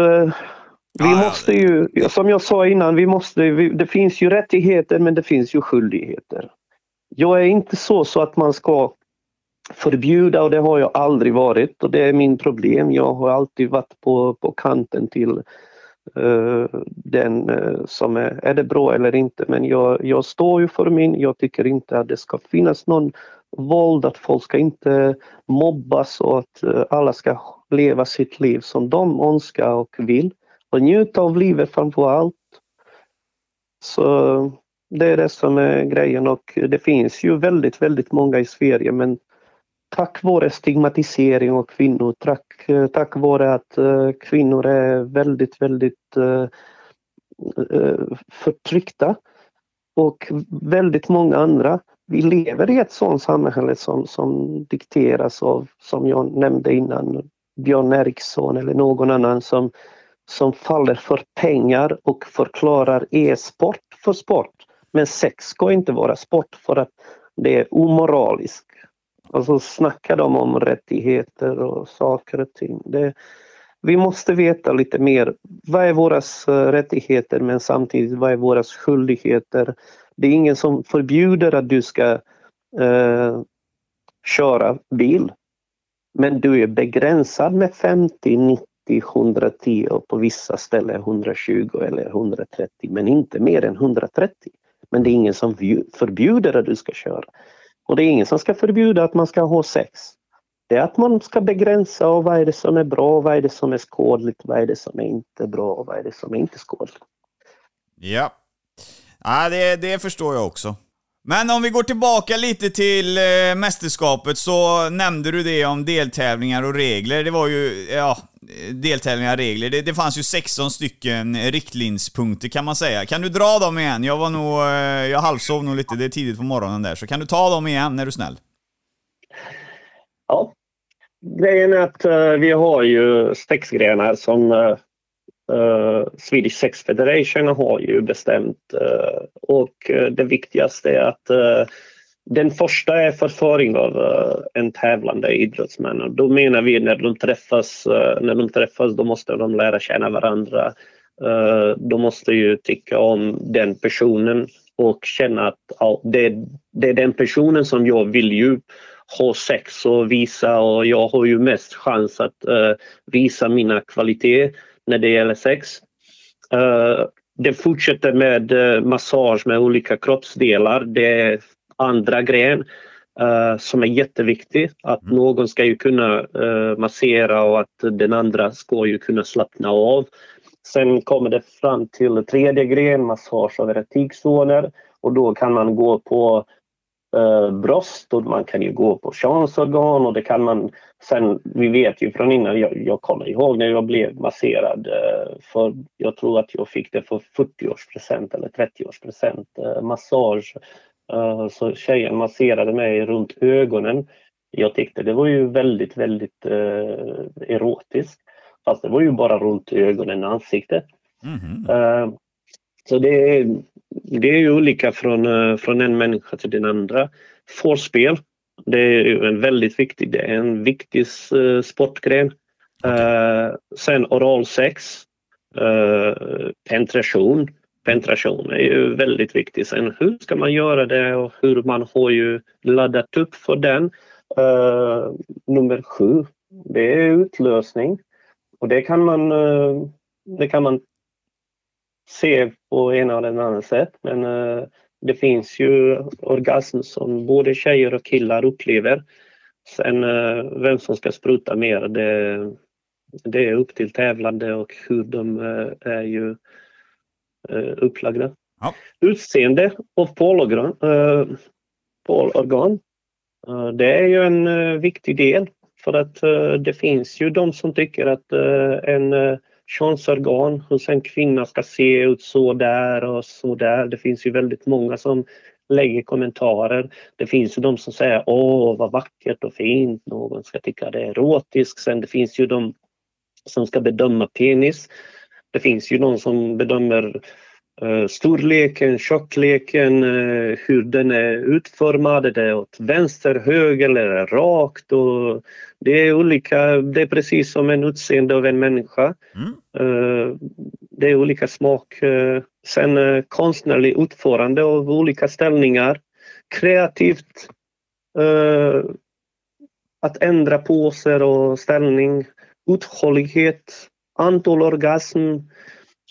Vi Ja, ja. måste ju, som jag sa innan, vi måste, vi, det finns ju rättigheter men det finns ju skyldigheter. Jag är inte så, så att man ska förbjuda och det har jag aldrig varit och det är min problem. Jag har alltid varit på, på kanten till eh, Eh, den eh, som är, är det bra eller inte? Men jag, jag står ju för min, jag tycker inte att det ska finnas någon våld, att folk ska inte mobbas och att eh, alla ska leva sitt liv som de önskar och vill och njuta av livet framför allt. Så det är det som är grejen och det finns ju väldigt, väldigt många i Sverige men tack vare stigmatisering av kvinnor, tack, eh, tack vare att eh, kvinnor är väldigt, väldigt eh, förtryckta och väldigt många andra. Vi lever i ett sådant samhälle som, som dikteras av, som jag nämnde innan, Björn Eriksson eller någon annan som, som faller för pengar och förklarar e-sport för sport. Men sex ska inte vara sport för att det är omoraliskt. Och så snackar de om rättigheter och saker och ting. Det, vi måste veta lite mer. Vad är våra eh, rättigheter men samtidigt vad är våra skyldigheter? Det är ingen som förbjuder att du ska eh, köra bil. Men du är begränsad med 50, 90, 110 och på vissa ställen 120 eller 130 men inte mer än 130. Men det är ingen som förbjuder att du ska köra. Och det är ingen som ska förbjuda att man ska ha sex. Det är att man ska begränsa och vad är det som är bra, vad är det som är skadligt, vad är det som är inte bra och vad är det som är inte skadligt. Ja. ja det, det förstår jag också. Men om vi går tillbaka lite till eh, mästerskapet så nämnde du det om deltävlingar och regler. Det var ju, ja, deltävlingar och regler. Det, det fanns ju 16 stycken riktlinspunkter kan man säga. Kan du dra dem igen? Jag var nog, eh, jag halvsov nog lite, det är tidigt på morgonen där. Så kan du ta dem igen, är du snäll? Ja. Grejen är att uh, vi har ju sexgrenar som eh, uh, Swedish Sex Federation har ju bestämt eh, och eh, det viktigaste är att den första är förföring av en tävlande idrottsman. Och då menar vi när de träffas, när de träffas då måste de lära känna varandra. De måste ju tycka om den personen och känna att ja, det, det är den personen som jag vill ju ha sex och visa. Och jag har ju mest chans att uh, visa mina kvaliteter när det gäller sex. Uh, det fortsätter med uh, massage med olika kroppsdelar. Det är andra gren som är jätteviktig. Att Mm. någon ska ju kunna massera och att den andra ska ju kunna slappna av. Sen kommer det fram till tredje gren, massage av erotikzoner och då kan man gå på eh, bröst och man kan ju gå på könsorgan och det kan man sen, vi vet ju från innan, jag, jag kommer ihåg när jag blev masserad eh, för jag tror att jag fick det för 40-årspresent eller 30-årspresent eh, massage. Eh, så tjejen masserade mig runt ögonen. Jag tyckte det var ju väldigt, väldigt erotiskt. Fast det var ju bara runt ögonen och ansiktet. Mhm. Eh, så det är, det är ju olika från, eh, från en människa till den andra. Forspel, det är ju en väldigt viktig, det är en viktig eh, sportgren. Uh, sen oralsex, uh, penetration. Penetration är ju väldigt viktigt. Sen hur ska man göra det och hur man har ju laddat upp för den. Uh, nummer sju, det är utlösning. Och det kan man, det kan man se på ena eller andra sätt. Men eh, det finns ju orgasm som både tjejer och killar upplever. Sen eh, vem som ska spruta mer, det, det är upp till tävlande och hur de eh, är ju upplagda. Ja. Utseende av polorgan, polorgan det är ju en viktig del för att det finns ju de som tycker att en könsorgan hos en kvinna ska se ut så där och så där. Det finns ju väldigt många som lägger kommentarer. Det finns ju de som säger åh vad vackert och fint, någon ska tycka det är erotiskt. Sen det finns ju de som ska bedöma penis. Det finns ju någon som bedömer eh, storleken, tjockleken, eh, hur den är utformad. Är det åt vänster, höger eller är rakt? Och det är olika. Det är precis som en utseende av en människa. Mm. Eh, det är olika smak. Eh, sen eh, konstnärlig utförande av olika ställningar. Kreativt. Eh, att ändra poser och ställning. Uthållighet. Antal orgasm.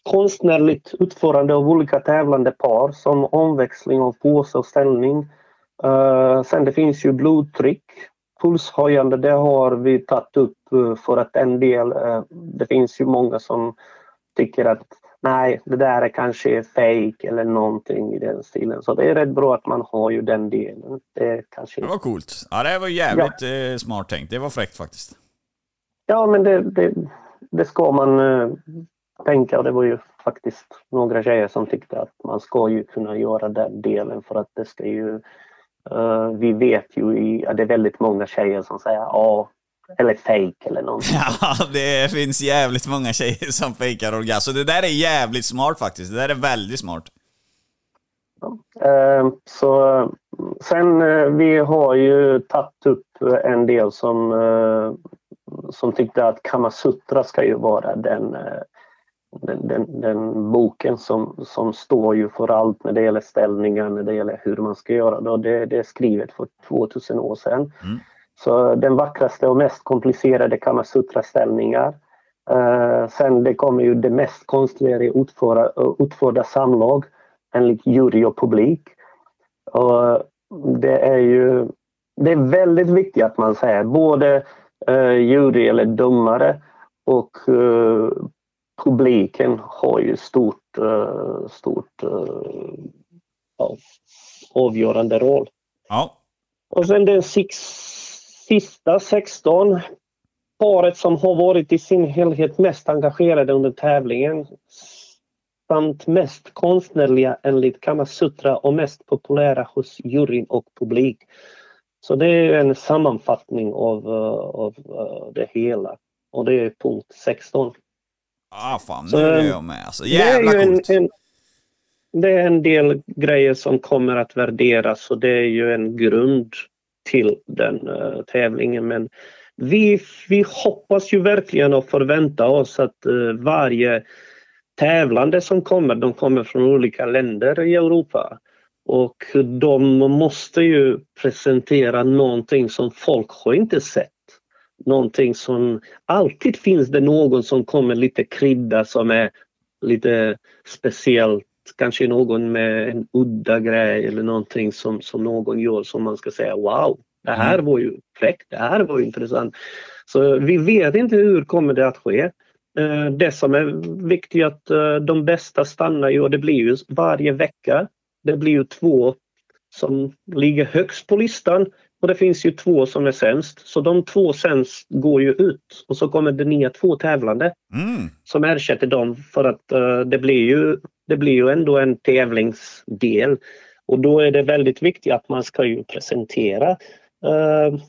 Konstnärligt utförande av olika tävlande par som omväxling av påse och ställning. Uh, sen det finns ju blodtryck, pulshöjande, det har vi tagit upp uh, för att en del, uh, det finns ju många som tycker att nej, det där är kanske fake eller någonting i den stilen. Så det är rätt bra att man har ju den delen. Det, kanske... det var coolt. Ja, det var jävligt ja. smart tänkt. Det var fräckt faktiskt. Ja, men det, det, det ska man tänka och det var ju faktiskt några tjejer som tyckte att man ska ju kunna göra den delen för att det ska ju Uh, vi vet ju att det är väldigt många tjejer som säger ja, eller fake eller någonting. *laughs* Ja, det finns jävligt många tjejer som fejkar orgasm. Så det där är jävligt smart faktiskt. Det där är väldigt smart. Uh, så sen uh, vi har ju tagit upp en del som, som tyckte att Kamasutra ska ju vara den den, den, den, boken som, som står ju för allt när det gäller ställningar, när det gäller hur man ska göra det. Det, är skrivet för 2000 år sedan. Mm. Så den vackraste och mest komplicerade Kamasutra-ställningar. Uh, sen det kommer ju det mest konstliga utföra, utförda samlag enligt jury och publik. Och det är ju det är väldigt viktigt att man säger både uh, jury eller domare och uh, publiken har ju stort, uh, stort uh, ja, avgörande roll. Ja. Och sen den six, sista 16 paret som har varit i sin helhet mest engagerade under tävlingen samt mest konstnärliga enligt Kamasutra och mest populära hos juryn och publik. Så det är en sammanfattning av, av det hela och det är punkt 16. Ah, fan, nu är jag med. Alltså, jävla det är coolt. En, en, det är en del grejer som kommer att värderas och det är ju en grund till den uh, tävlingen. Men vi, vi hoppas ju verkligen och förväntar oss att uh, varje tävlande som kommer, de kommer från olika länder i Europa. Och de måste ju presentera någonting som folk har inte sett någonting som... Alltid finns det någon som kommer lite krydda som är lite speciellt. Kanske någon med en udda grej eller någonting som, som någon gör som man ska säga wow, det här mm. var ju fräckt, det här var intressant. Så vi vet inte hur kommer det att ske. Eh, det som är viktigt är att eh, de bästa stannar ju och det blir ju varje vecka. Det blir ju två som ligger högst på listan och det finns ju två som är sämst. Så de två sämst går ju ut och så kommer det nya två tävlande mm. som ersätter dem för att uh, det, blir ju, det blir ju ändå en tävlingsdel. Och då är det väldigt viktigt att man ska ju presentera uh,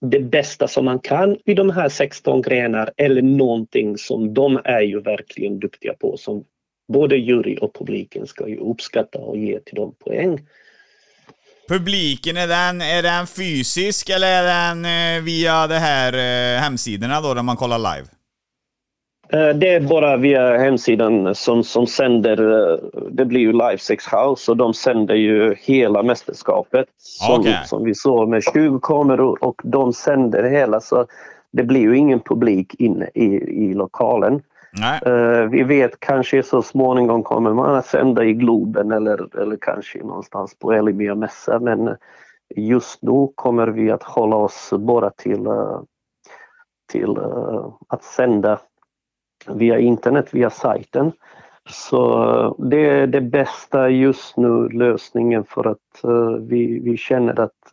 det bästa som man kan i de här 16 grenar eller någonting som de är ju verkligen duktiga på som både jury och publiken ska ju uppskatta och ge till dem poäng. Publiken, är den, är den fysisk eller är den eh, via det här eh, hemsidorna då, där man kollar live? Eh, det är bara via hemsidan som, som sänder, det blir ju Live Sex House och de sänder ju hela mästerskapet. Som, okay. som vi såg med 20 kameror och de sänder hela så det blir ju ingen publik inne i, i lokalen. Uh, vi vet kanske så småningom kommer man att sända i Globen eller, eller kanske någonstans på Elmia mässa men just nu kommer vi att hålla oss bara till, uh, till uh, att sända via internet, via sajten. Så det är det bästa just nu lösningen för att vi, vi känner att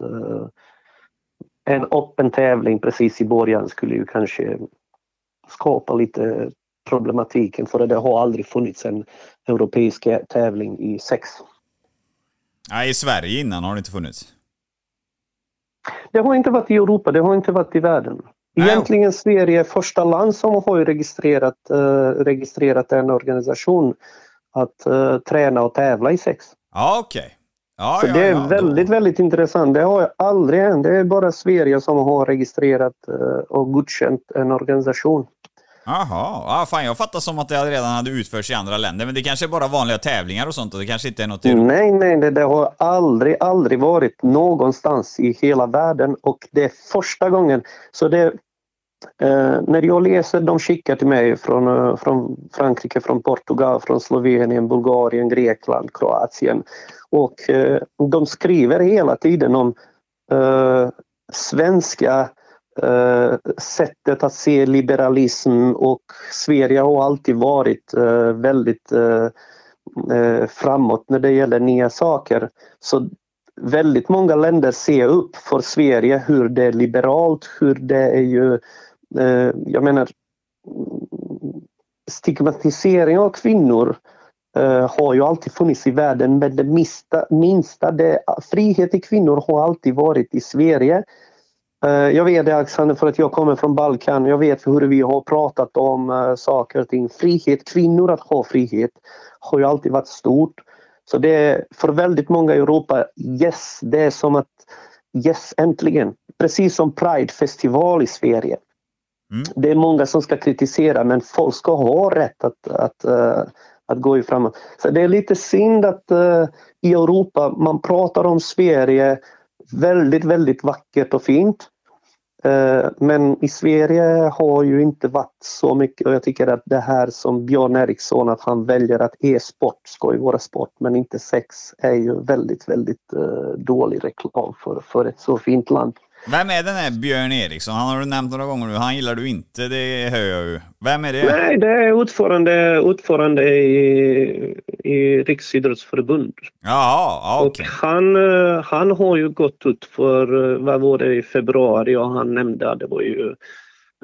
en öppen tävling precis i början skulle ju kanske skapa lite problematiken för det har aldrig funnits en europeisk tävling i sex. Nej, i Sverige innan har det inte funnits. Det har inte varit i Europa, det har inte varit i världen. Egentligen. Sverige är första land som har registrerat, uh, registrerat en organisation att uh, träna och tävla i sex. Ja, okej. Okay. Ja, ja, det är ja, väldigt, väldigt intressant. Det har aldrig hänt. Det är bara Sverige som har registrerat uh, och godkänt en organisation. Jaha, ah, fan jag fattar som att det redan hade utförts i andra länder, men det kanske är bara vanliga tävlingar och sånt och det kanske inte är något i Europa. Nej, nej, det, det har aldrig, aldrig varit någonstans i hela världen och det är första gången. Så det, eh, när jag läser, de skickar till mig från, eh, från Frankrike, från Portugal, från Slovenien, Bulgarien, Grekland, Kroatien och eh, de skriver hela tiden om eh, svenska eh, sättet att se liberalism och Sverige har alltid varit eh, väldigt eh, eh, framåt när det gäller nya saker. Så väldigt många länder ser upp för Sverige hur det är liberalt, hur det är ju, eh, jag menar stigmatisering av kvinnor eh, har ju alltid funnits i världen men det minsta, minsta det, frihet till kvinnor har alltid varit i Sverige. Uh, jag vet det Alexander för att jag kommer från Balkan. Jag vet hur vi har pratat om uh, saker och ting. Frihet, kvinnor att ha frihet har ju alltid varit stort. Så det är för väldigt många i Europa, yes, det är som att yes, äntligen. Precis som Pride-festival i Sverige. Mm. Det är många som ska kritisera men folk ska ha rätt att, att, uh, att gå framåt. Så det är lite synd att uh, i Europa man pratar om Sverige väldigt, väldigt vackert och fint. Eh, men i Sverige har ju inte varit så mycket och jag tycker att det här som Björn Eriksson att han väljer att e-sport ska ju vara sport men inte sex är ju väldigt, väldigt eh, dålig reklam för, för ett så fint land. Vem är den här Björn Eriksson? Han har du nämnt några gånger nu. Han gillar du inte, det hör jag ju. Vem är det? Nej, det är ordförande, ordförande i, i Riksidrottsförbund. Jaha, okej. Okay. han, eh, han har ju gått ut för, eh, vad var det, i februari och han nämnde att det var ju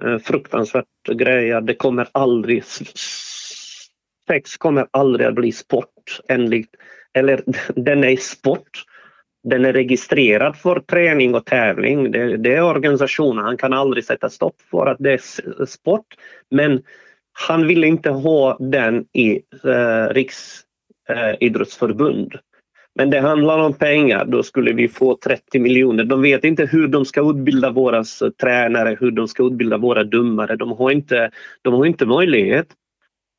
eh, fruktansvärt grejer. Det kommer aldrig... Sex kommer aldrig att bli sport enligt... Eller *laughs* den är sport den är registrerad för träning och tävling. Det, det är organisationen. Han kan aldrig sätta stopp för att det är sport. Men han vill inte ha den i eh, Riksidrottsförbund. Eh, men det handlar om pengar. Då skulle vi få 30 miljoner. De vet inte hur de ska utbilda våra eh, tränare, hur de ska utbilda våra domare. De har inte, de har inte möjlighet.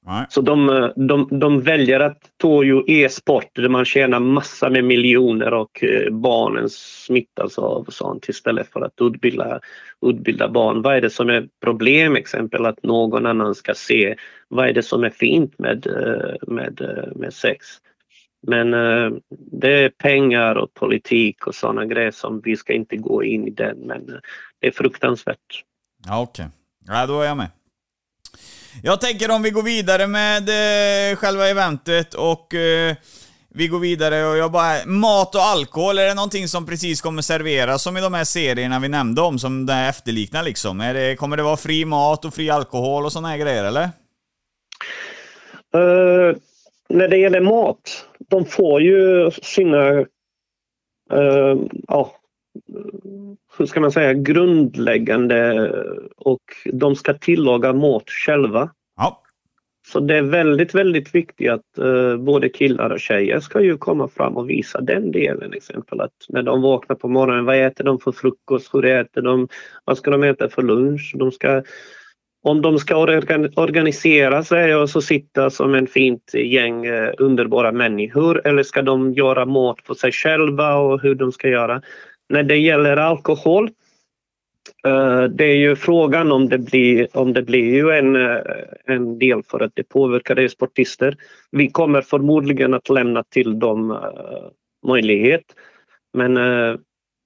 Nej. Så de, de, de väljer att ta ju e-sport där man tjänar massa med miljoner och eh, barnen smittas av sånt istället för att utbilda, utbilda barn. Vad är det som är problem exempel att någon annan ska se vad är det som är fint med, eh, med, eh, med sex? Men det är pengar och politik och sådana grejer som vi ska inte gå in i den men det är fruktansvärt. Ja, Okej, okay. ja, då är jag med. Jag tänker om vi går vidare med eh, själva eventet och eh, vi går vidare och jag bara... Mat och alkohol, är det någonting som precis kommer serveras som i de här serierna vi nämnde om, som det efterliknar liksom? Är det, kommer det vara fri mat och fri alkohol och såna här grejer, eller? Uh, när det gäller mat, de får ju sina... Uh, ja, hur ska man säga, grundläggande och de ska tillaga mat själva. Ja. Så det är väldigt, väldigt viktigt att uh, både killar och tjejer ska ju komma fram och visa den delen. Exempel att när de vaknar på morgonen, vad äter de för frukost? Hur äter de? Vad ska de äta för lunch? De ska, om de ska organisera sig och så sitta som en fint gäng uh, underbara människor eller ska de göra mat för sig själva och hur de ska göra. När det gäller alkohol, eh, det är ju frågan om det blir, om det blir ju en, eh, en del för att det påverkar sportister. Vi kommer förmodligen att lämna till dem eh, möjlighet. Men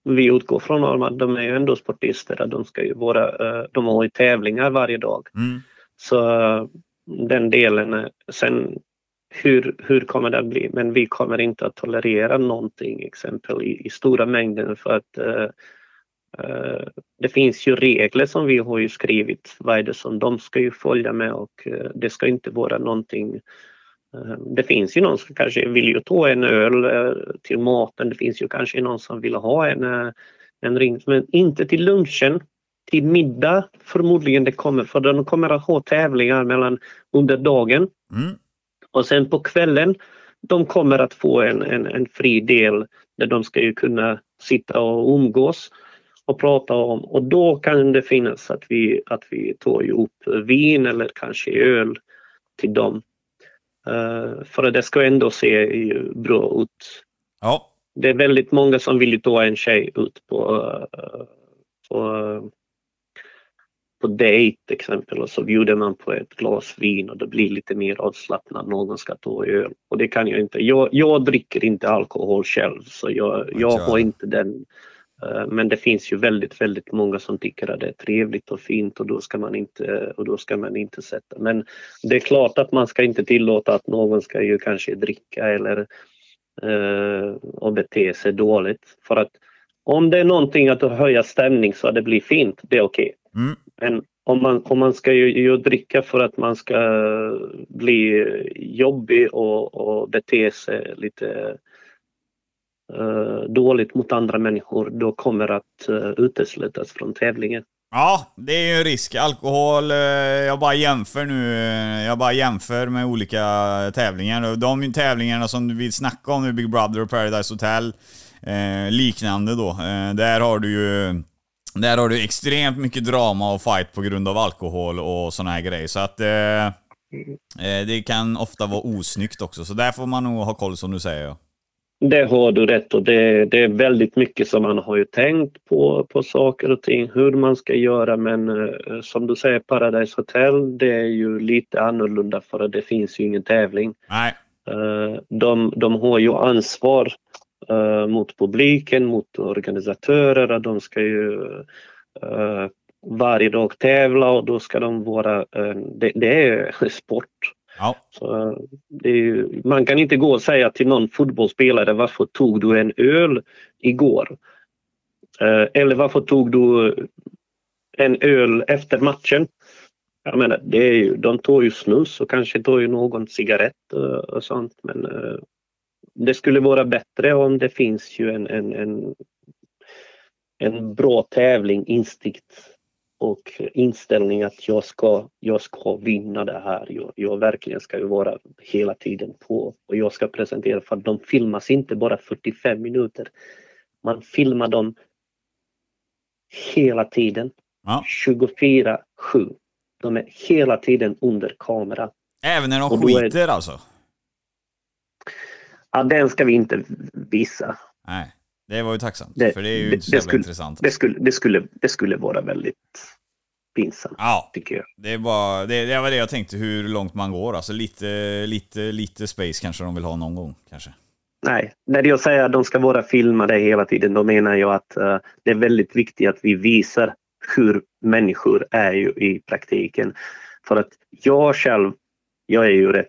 vi utgår från att de är ju ändå sportister. De, ska ju vara, de har ju tävlingar varje dag. Mm. Så den delen. Sen hur, hur kommer det att bli? Men vi kommer inte att tolerera någonting exempel i, i stora mängder för att uh, uh, det finns ju regler som vi har ju skrivit vad är det som de ska ju följa med och uh, det ska inte vara någonting det finns ju någon som kanske vill ju ta en öl till maten. Det finns ju kanske någon som vill ha en, en ring, men inte till lunchen. Till middag förmodligen det kommer, för de kommer att ha tävlingar mellan under dagen. Mm. Och sen på kvällen, de kommer att få en, en, en fri del där de ska ju kunna sitta och umgås. och prata om och då kan det finnas att vi, att vi tar ju upp vin eller kanske öl till dem. Uh, för det ska ändå se bra ut. Ja. Det är väldigt många som vill ta en tjej ut på, uh, på på dejt exempel och så bjuder man på ett glas vin och det blir lite mer avslappnat. Någon ska ta öl och det kan jag inte. Jag, jag dricker inte alkohol själv så jag, jag har inte den. Eh, men det finns ju väldigt, väldigt många som tycker att det är trevligt och fint och då ska man inte, och då ska man inte sätta. Men det är klart att man ska inte tillåta att någon ska ju kanske dricka eller uh, och bete sig dåligt. För att om det är någonting att höja stämning så att det blir fint, det är okej. Okay. Mm. Men om man, om man ska ju, ju, dricka för att man ska bli jobbig och, och bete sig lite uh, dåligt mot andra människor, då kommer det att uh, uteslutas från tävlingen. Ja, det är ju en risk. Alkohol, eh, jag bara jämför nu, jag bara jämför med olika tävlingar. De tävlingarna som du vill snacka om nu, Big Brother och Paradise Hotel, eh, liknande då. Eh, där har du ju där har du extremt mycket drama och fight på grund av alkohol och såna här grejer. Så att eh, eh, det kan ofta vara osnyggt också. Så där får man nog ha koll som du säger. Det har du rätt och det, det, är väldigt mycket som man har ju tänkt på, på saker och ting, hur man ska göra men eh, som du säger Paradise Hotel, det är ju lite annorlunda för att det finns ju ingen tävling. Nej. Eh, de, de har ju ansvar mot publiken, mot organisatörer. De ska ju uh, varje dag tävla och då ska de vara... Uh, det, det, är *laughs* sport. Ja. Är, man kan inte gå och säga till någon fotbollsspelare varför tog du en öl igår? eller varför tog du en öl efter matchen? Jag menar, det är ju, de tar ju snus och kanske tar ju någon cigarett och sånt men det skulle vara bättre om det finns ju en, en, en, en bra tävling, instinkt och inställning att jag ska, jag ska vinna det här. Jag, jag verkligen ska ju vara hela tiden på och jag ska presentera för de filmas inte bara 45 minuter. Man filmar dem hela tiden. Ja. 24-7. De är hela tiden under kamera. Även när de skiter är... alltså? Ja, den ska vi inte visa. Nej, det var ju tacksamt. Det, för det är ju det, inte så det skulle, intressant. Det skulle, det, skulle, det skulle vara väldigt pinsamt, ja, tycker jag. Det, är bara, det, det var det jag tänkte, hur långt man går. Alltså lite, lite, lite space kanske de vill ha någon gång. Kanske. Nej, när jag säger att de ska vara filmade hela tiden, då menar jag att uh, det är väldigt viktigt att vi visar hur människor är ju i praktiken. För att jag själv, jag är ju rätt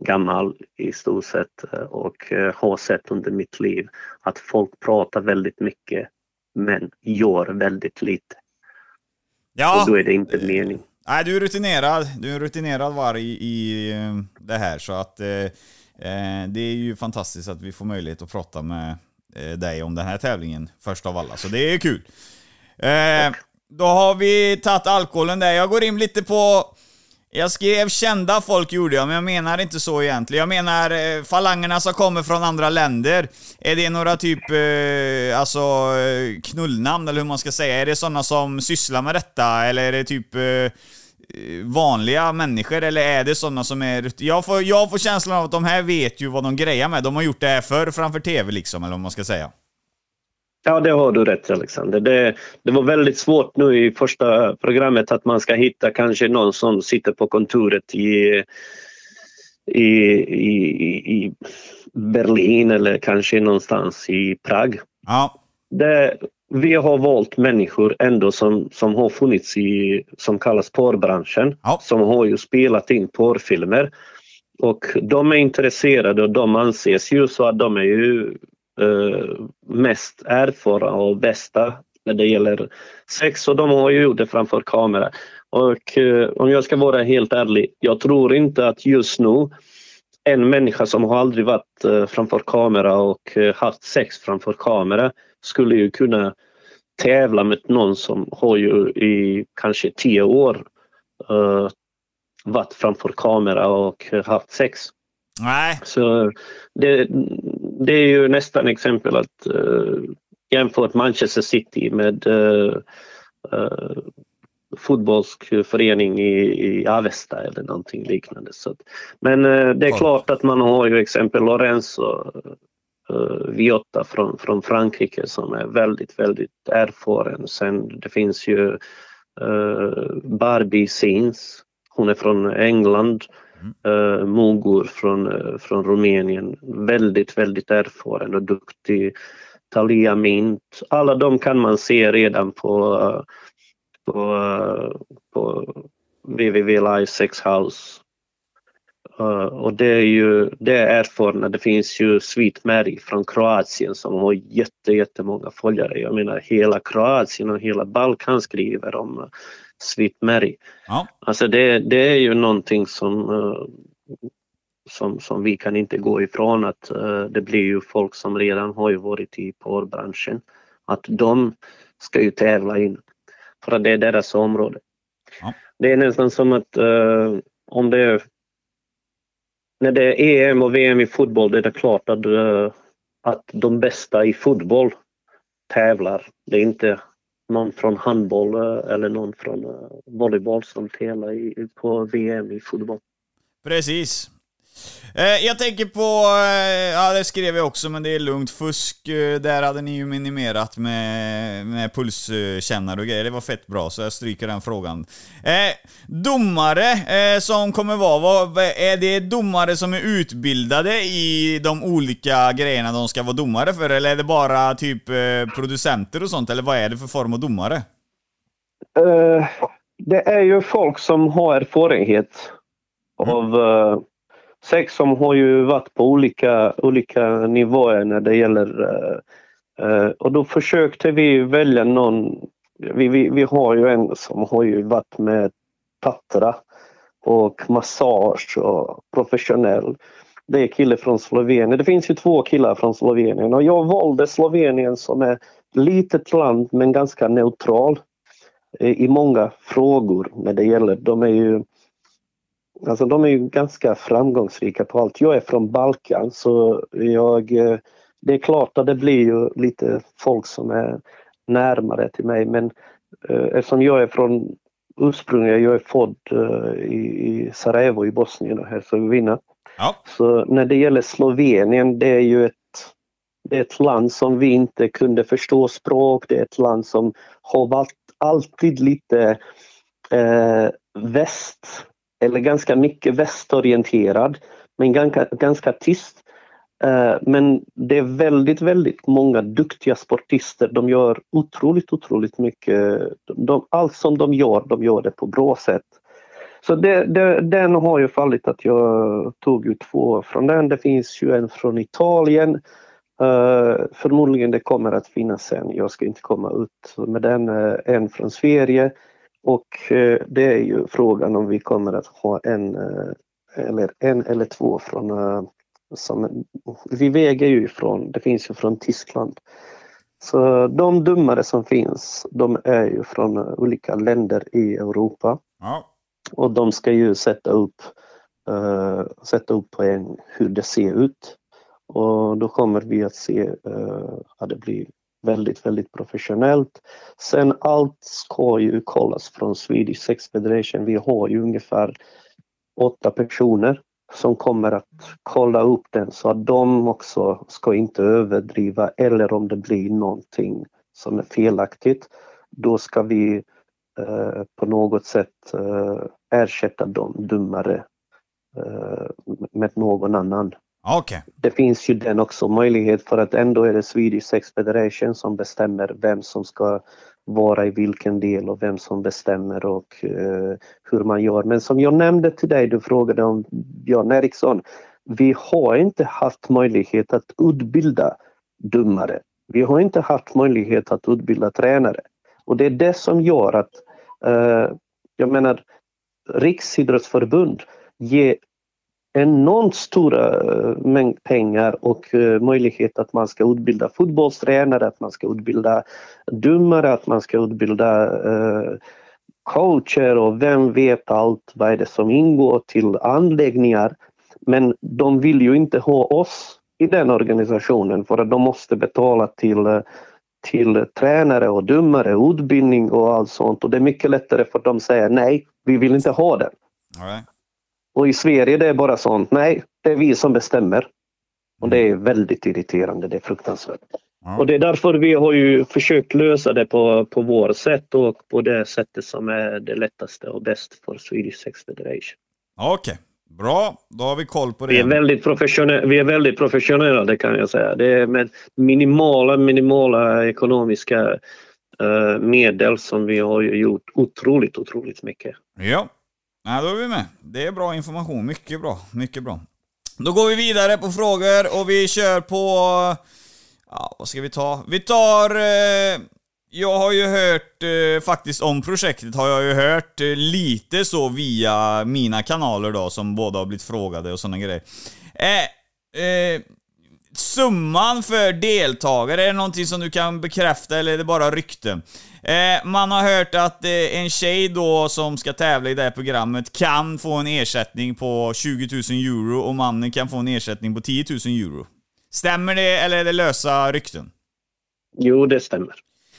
gammal i stort sett eh, och eh, har sett under mitt liv att folk pratar väldigt mycket men gör väldigt lite. Ja. Och då är det inte mening. Nej, du är rutinerad. Du är en rutinerad varg i, eh, det här så att eh, det är ju fantastiskt att vi får möjlighet att prata med eh, dig om den här tävlingen först av alla. Så det är kul. Eh, då har vi tagit alkoholen där. Jag går in lite på jag skrev kända folk gjorde jag, men jag menar inte så egentligen. Jag menar eh, falangerna som kommer från andra länder. Är det några typ, eh, alltså eh, knullnamn eller hur man ska säga? Är det sådana som sysslar med detta eller är det typ eh, eh vanliga människor eller är det sådana som är... Jag får, jag får känslan av att de här vet ju vad de grejer med. De har gjort det här förr framför TV liksom, eller vad man ska säga. Ja, det har du rätt Alexander. Det, det var väldigt svårt nu i första programmet att man ska hitta kanske någon som sitter på kontoret i, i, i, i Berlin eller kanske någonstans i Prag. Ja. Det, vi har valt människor ändå som, som har funnits i, som kallas porrbranschen, ja. som har ju spelat in porrfilmer. Och de är intresserade och de anses ju så att de är ju mest erfarna och bästa när det gäller sex och de har ju gjort det framför kamera. Och uh, om jag ska vara helt ärlig, jag tror inte att just nu en människa som har aldrig varit uh, framför kamera och uh, haft sex framför kamera skulle ju kunna tävla med någon som har ju i kanske tio år varit framför kamera och haft sex. Nej. Så det, det är ju nästan exempel att uh, jämfört Manchester City med uh, uh, fotbollsförening i, i Avesta eller någonting liknande. Så, men uh, det är klart att man har ju exempel Lorenzo Viotta från, från Frankrike som är väldigt, väldigt erfaren. Sen det finns ju Barbie Sins. Hon är från England. Eh, uh, Mogur från, uh, från Rumänien. Väldigt, väldigt erfaren och duktig. Talia Mint. Alla de kan man se redan på, uh, på, uh, på www Live Sex House. Uh, och det är ju det är erfarna. Det finns ju Sweet Mary från Kroatien som har jätte, jättemånga följare. Jag menar hela Kroatien och hela Balkan skriver om Sweet Mary. Ja. Alltså det, det är ju någonting som, uh, som, som vi kan inte gå ifrån att uh, det blir ju folk som redan har ju varit i porrbranschen. Att de ska ju tävla in. För att det är deras område. Ja. Det är nästan som att uh, om det är när det är EM och VM i fotboll det är det klart att, eh, att de bästa i fotboll tävlar. Det är inte någon från handboll eh, eller någon från eh, volleyboll som tävlar på VM i fotboll. Precis. Eh, jag tänker på, eh, ja det skrev jag också, men det är lugnt. Fusk, eh, där hade ni ju minimerat med, med pulskännare och grejer. Det var fett bra, så jag stryker den frågan. Eh, domare eh, som kommer vara, vad, är det domare som är utbildade i de olika grejerna de ska vara domare för? Eller är det bara typ eh, producenter och sånt? Eller vad är det för form av domare? Uh, det är ju folk som har erfarenhet av uh, sex som har ju varit på olika, olika nivåer när det gäller uh, uh, och då försökte vi välja någon. Vi, vi, vi har ju en som har ju varit med Tatra och massage och professionell. Det är kille från Slovenien. Det finns ju två killar från Slovenien och jag valde Slovenien som är litet land men ganska neutral eh, i många frågor när det gäller, de är ju Alltså de är ju ganska framgångsrika på allt. Jag är från Balkan så jag, det är klart att det blir ju lite folk som är närmare till mig men eh, eftersom jag är från ursprungligen, jag är född eh, i, i Sarajevo i Bosnien och Hercegovina. Ja. Så när det gäller Slovenien, det är ju ett, det är ett land som vi inte kunde förstå språk. Det är ett land som har varit alltid lite eh, väst eller ganska mycket västorienterad men ganska, ganska tyst. Eh, men det är väldigt, väldigt många duktiga sportister. De gör otroligt, otroligt mycket. De, allt som de gör, de gör det på bra sätt. Så det, det, den har ju fallit att jag tog ut två från den. Det finns ju en från Italien. Uh, förmodligen det kommer att finnas en, jag ska inte komma ut med den, uh, en från Sverige. Och uh, det är ju frågan om vi kommer att ha en, eller en eller två från som, vi väger ju ifrån, det finns ju från Tyskland. Så de dummare som finns, de är ju från olika länder i Europa. Ja. Och de ska ju sätta upp, uh, sätta upp poäng hur det ser ut. Och då kommer vi att se uh, att det blir väldigt, väldigt professionellt. Sen allt ska ju kollas från Swedish Sex Federation. Vi har ju ungefär åtta personer som kommer att kolla upp den så att de också ska inte överdriva eller om det blir någonting som är felaktigt. Då ska vi eh, på något sätt eh, ersätta de dummare eh, med någon annan. Ah, okay. Det finns ju den också möjlighet för att ändå är det Swedish Sex Federation som bestämmer vem som ska vara i vilken del och vem som bestämmer och eh, hur man gör. Men som jag nämnde till dig, du frågade om Björn Eriksson. Vi har inte haft möjlighet att utbilda domare. Vi har inte haft möjlighet att utbilda tränare. Och det är det som gör att, eh, jag menar, Riksidrottsförbund ger enormt stora eh, mängd pengar och eh, möjlighet att man ska utbilda fotbollstränare, att man ska utbilda domare, att man ska utbilda eh, coacher och vem vet allt vad är det som ingår till anläggningar. Men de vill ju inte ha oss i den organisationen för att de måste betala till till tränare och domare, utbildning och allt sånt. Och det är mycket lättare för dem att säga nej, vi vill inte ha den. Right. Och i Sverige det är bara sånt, nej, det är vi som bestämmer. Och det är väldigt irriterande, det är fruktansvärt. Ja. Och det är därför vi har ju försökt lösa det på, på vårt sätt och på det sättet som är det lättaste och bäst för Swedish Sex Federation. Okej, bra. Då har vi koll på Vi är det. väldigt, professionella, vi är väldigt professionella, det kan jag säga. Det är med minimala, minimala ekonomiska eh, medel som vi har gjort otroligt, otroligt mycket. Ja. Nej, då är vi med. Det är bra information. Mycket bra. Mycket bra. Då går vi vidare på frågor och vi kör på... Ja, vad ska vi ta? Vi tar... Eh, jag har ju hört eh, faktiskt om projektet har jag ju hört eh, lite så via mina kanaler då som båda har blivit frågade och sådana grejer. Eh, eh, Summan för deltagare, är det någonting som du kan bekräfta eller är det bara rykten? Eh, man har hört att eh, en tjej då som ska tävla i det här programmet kan få en ersättning på 20 000 euro och mannen kan få en ersättning på 10 000 euro. Stämmer det eller är det lösa rykten? Jo, det stämmer.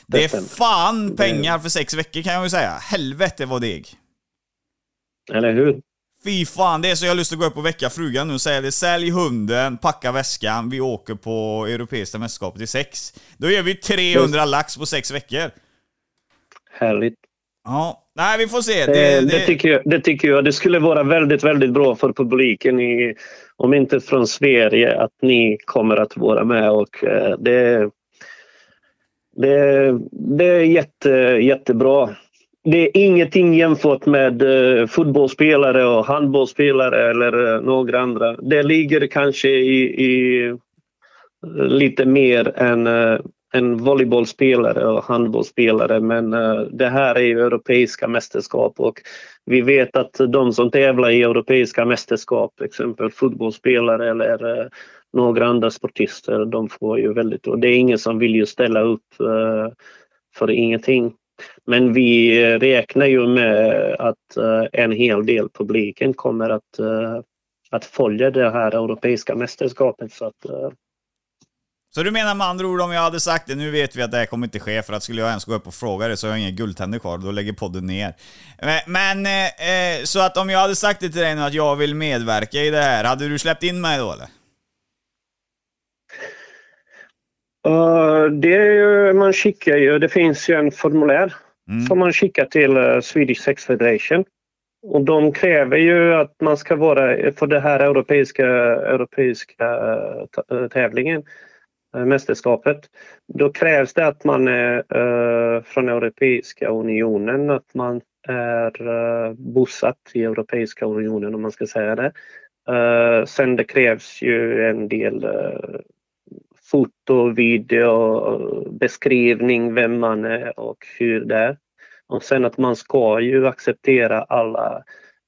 Det är stämmer. fan pengar för sex veckor kan jag ju säga. Helvete vad deg. Eller hur? Fy fan, det är så jag har lust att gå upp och väcka frugan nu och säga det. Sälj hunden, packa väskan, vi åker på Europeiska mästerskapet i sex. Då gör vi 300 lax på sex veckor. Härligt. Ja, nej vi får se. Det, Det, det, det, tycker jag, det tycker jag. Det skulle vara väldigt, väldigt bra för publiken, i, om inte från Sverige, att ni kommer att vara med. Och eh, det, det, det är jätte, jättebra. Det är ingenting jämfört med eh, fotbollsspelare och handbollsspelare eller eh, några andra. Det ligger kanske i, i eh, lite mer än en volleybollspelare och handbollsspelare men det här är ju europeiska mästerskap och vi vet att de som tävlar i europeiska mästerskap, till exempel fotbollsspelare eller några andra sportister, de får ju väldigt... Och det är ingen som vill ju ställa upp för ingenting. Men vi räknar ju med att eh, en hel del publiken kommer att, eh, att följa det här europeiska mästerskapet. Så att, eh. Så du menar med andra ord om jag hade sagt det, nu vet vi att det här kommer inte ske för att skulle jag ens gå upp och fråga det så har jag inga guldtänder kvar, då lägger podden ner. Men, eh, så att om jag hade sagt det till dig nu att jag vill medverka i det här, hade du släppt in mig då eller? Uh, det är ju, man skickar ju, det finns ju en formulär Mm. som man skickar till uh, Swedish Sex Federation. Och de kräver ju att man ska vara, för det här europeiska, europeiska uh, tävlingen, mästerskapet, då krävs det att man är från Europeiska unionen, att man är bosatt i Europeiska unionen om man ska säga det. Sen det krävs ju en del foto, video, beskrivning vem man är och hur det är. Och sen att man ska ju acceptera alla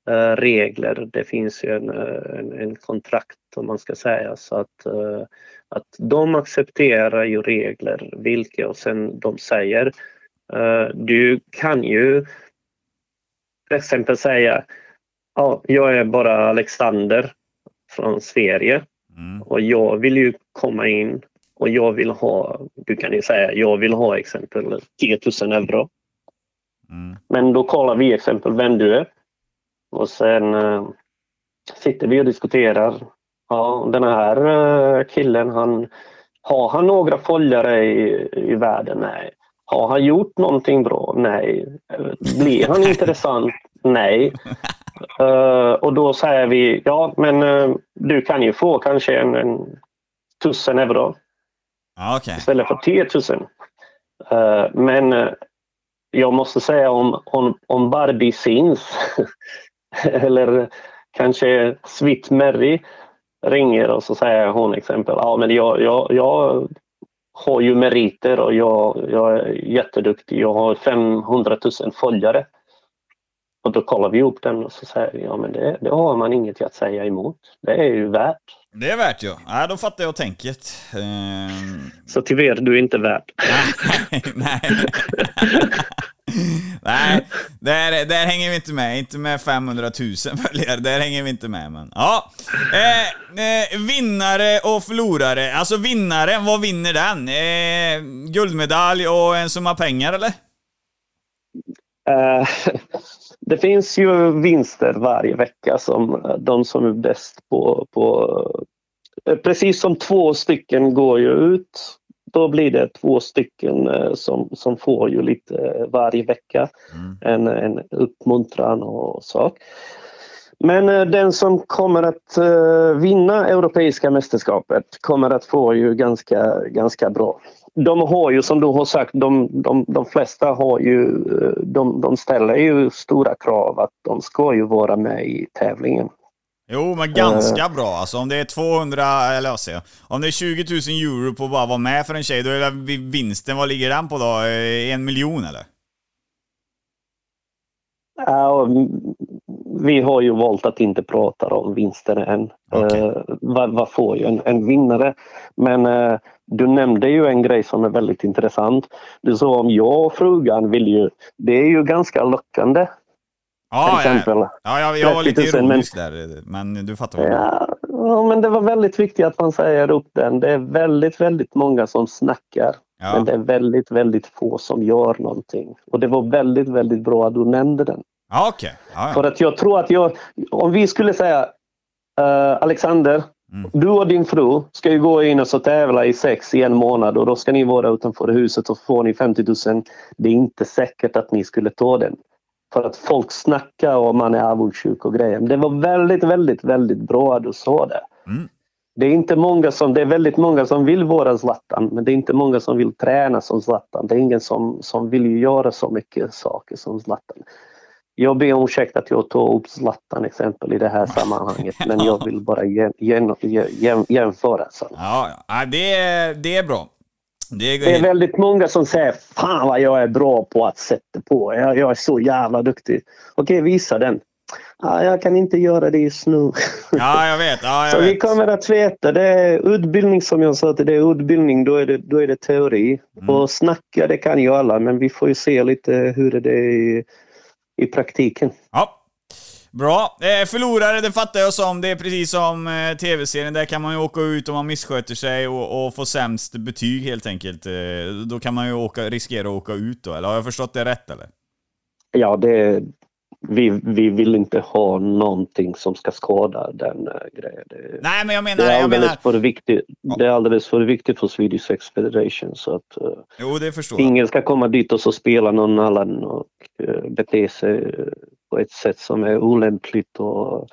eh, regler. Det finns ju en, eh, en, en kontrakt om man ska säga så att, eh, att de accepterar ju regler vilka och sen de säger du kan ju till exempel säga ja, jag är bara Alexander från Sverige Mm. och jag vill ju komma in och jag vill ha, du kan ju säga, jag vill ha exempel 10 000 euro. Mm. Men då kollar vi exempel vem du är. Och sen eh, sitter vi och diskuterar. Ja, den här eh, killen, han, har han några följare i, i världen? Nej. Har han gjort någonting bra? Nej. Eh, Blir han *laughs* intressant? Nej. Eh, och då säger vi, ja men eh, du kan ju få kanske en, en tusen euro okej. istället för 10 000. Eh, men eh, jag måste säga om, om, om Barbie syns *laughs* eller kanske Sweet Mary ringer och så säger hon exempel, ja men jag, jag, jag har ju meriter och jag, jag är jätteduktig, jag har 500 000 följare. Och då kollar vi upp den och så säger vi, ja men det, det har man inget att säga emot. Det är ju värt. Det är värt ju. Ja, då fattar jag tänket. Ehm, Så tyvärr, du är inte värd. *laughs* nej, nej. *laughs* Nej, där, där hänger vi inte med. Inte med 500 000 följare. Där hänger vi inte med. Men ja. Eh, eh, vinnare och förlorare. Alltså vinnaren, vad vinner den? Eh, guldmedalj och en summa pengar eller? Eh, *laughs* det finns ju vinster varje vecka som de som är bäst på, på eh, precis som två stycken går ju ut då blir det två stycken eh, som, som får ju lite varje vecka. Mm. En, en uppmuntran och sak. Men den som kommer att vinna Europeiska mästerskapet kommer att få ju ganska, ganska bra de har ju som du har sagt, de, de, de flesta har ju, de, de ställer ju stora krav att de ska ju vara med i tävlingen. Jo, men ganska uh, bra alltså. Om det är 200, eller vad säger Om det är 20 000 euro på att bara vara med för en tjej, då är det vinsten, vad ligger den på då? Eh, en miljon eller? Ja, vi har ju valt att inte prata om vinsten än. Okay. Uh, vad, vad, får ju en, en vinnare? Men uh, du nämnde ju en grej som är väldigt intressant. Du sa om jag och frugan vill ju... Det är ju ganska lockande. Ja, ja, ja jag, jag var lite ironisk men, där, men du fattar vad ja, ja, men det var väldigt viktigt att man säger upp den. Det är väldigt, väldigt många som snackar. Ja. Men det är väldigt, väldigt få som gör någonting. Och det var väldigt, väldigt bra att du nämnde den. Ja, okay. Ja, ja. För att jag tror att jag, om vi skulle säga uh, Alexander, mm. du och din fru ska ju gå in och så tävla i sex i en månad och då ska ni vara utanför huset och får ni 50 000. Det är inte säkert att ni skulle ta den. För att folk snackar och man är avundsjuk och grejer. Det var väldigt, väldigt, väldigt bra att du sa det. Mm. Det är inte många som, det är väldigt många som vill vara Zlatan, men det är inte många som vill träna som Zlatan. Det är ingen som, som vill göra så mycket saker som Zlatan. Jag ber om ursäkt att jag tar upp Zlatan exempel i det här *laughs* sammanhanget, men jag vill bara jäm, jäm, jäm, jämföra. Så. Ja, ja det, är, det är bra. Det är... det är, väldigt många som säger Fan vad jag är bra på att sätta på. Jag, jag är så jävla duktig. Okej, visa den. Ah, jag kan inte göra det just nu. *laughs* Ja, jag vet. Ja, jag så vet. vi kommer att veta. Det är utbildning som jag sa till det är utbildning, då är det, då är det teori. Mm. Och snacka, det kan ju alla, men vi får ju se lite hur det är i, praktiken. Ja, Bra. Eh, förlorare, det fattar jag som. Det är precis som eh, tv-serien. Där kan man ju åka ut om man missköter sig och, och få sämst betyg helt enkelt. Eh, då kan man ju åka, riskera att åka ut då, eller har jag förstått det rätt eller? Ja, det, vi, vi vill inte ha någonting som ska skada den äh, grejen. Det, Nej, men jag menar... Det är alldeles, menar... för, viktigt, det är alldeles för viktigt för Swedish Sex Federation så att uh, jo, det förstår ingen ska komma dit och så spela någon annan och uh, bete sig på ett sätt som är olämpligt. Och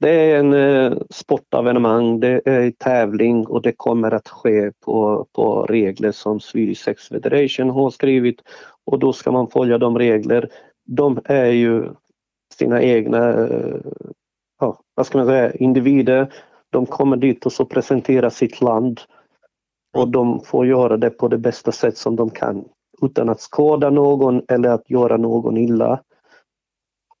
det är en uh, sportevenemang, det är tävling och det kommer att ske på, på regler som Swedish Sex Federation har skrivit och då ska man följa de regler de är ju sina egna, eh, ja, vad ska man säga, individer. De kommer dit och så presenterar sitt land och de får göra det på det bästa sätt som de kan utan att skada någon eller att göra någon illa.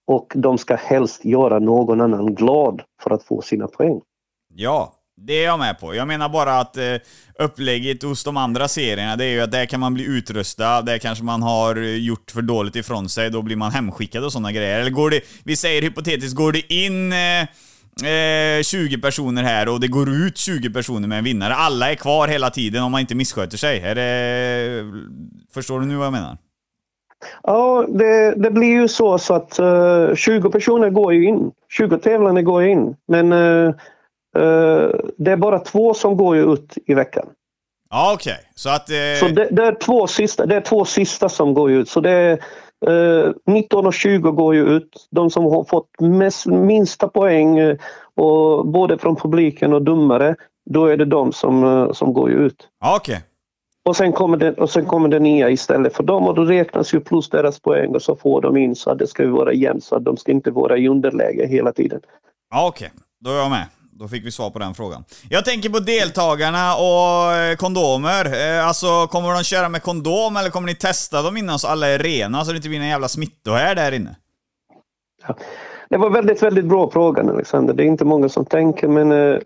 Och de ska helst göra någon annan glad för att få sina poäng. Ja, det är jag med på. Jag menar bara att eh, upplägget hos de andra serierna, det är ju att där kan man bli utrustad, där kanske man har gjort för dåligt ifrån sig, då blir man hemskickad och sådana grejer. Eller går det, vi säger hypotetiskt, går det in eh, eh 20 personer här och det går ut 20 personer med en vinnare. Alla är kvar hela tiden om man inte missköter sig. Är det, förstår du nu vad jag menar? Ja, det, det blir ju så, så att eh, uh, 20 personer går ju in. 20 tävlande går in. Men uh, det är bara två som går ut i veckan. Ja, okej. Okay. Så att... Eh... Så det, det, är två sista, det är två sista som går ut. Så det är eh, 19 och 20 går ju ut. De som har fått mest, minsta poäng, eh, och både från publiken och domare, då är det de som, eh, som går ut. Ja, okej. Okay. Och sen, kommer det, och sen kommer det nya istället för dem och då räknas ju plus deras poäng och så får de in så att det ska vara jämnt så att de ska inte vara i underläge hela tiden. Ja, okej. Okay. Då är jag med. Då fick vi svar på den frågan. Jag tänker på deltagarna och eh, kondomer. Eh, alltså, kommer de köra med kondom eller kommer ni testa dem innan så alla är rena så det inte blir någon jävla smittohärd där inne? Ja. Det var väldigt, väldigt bra fråga Alexander. Det är inte många som tänker men uh,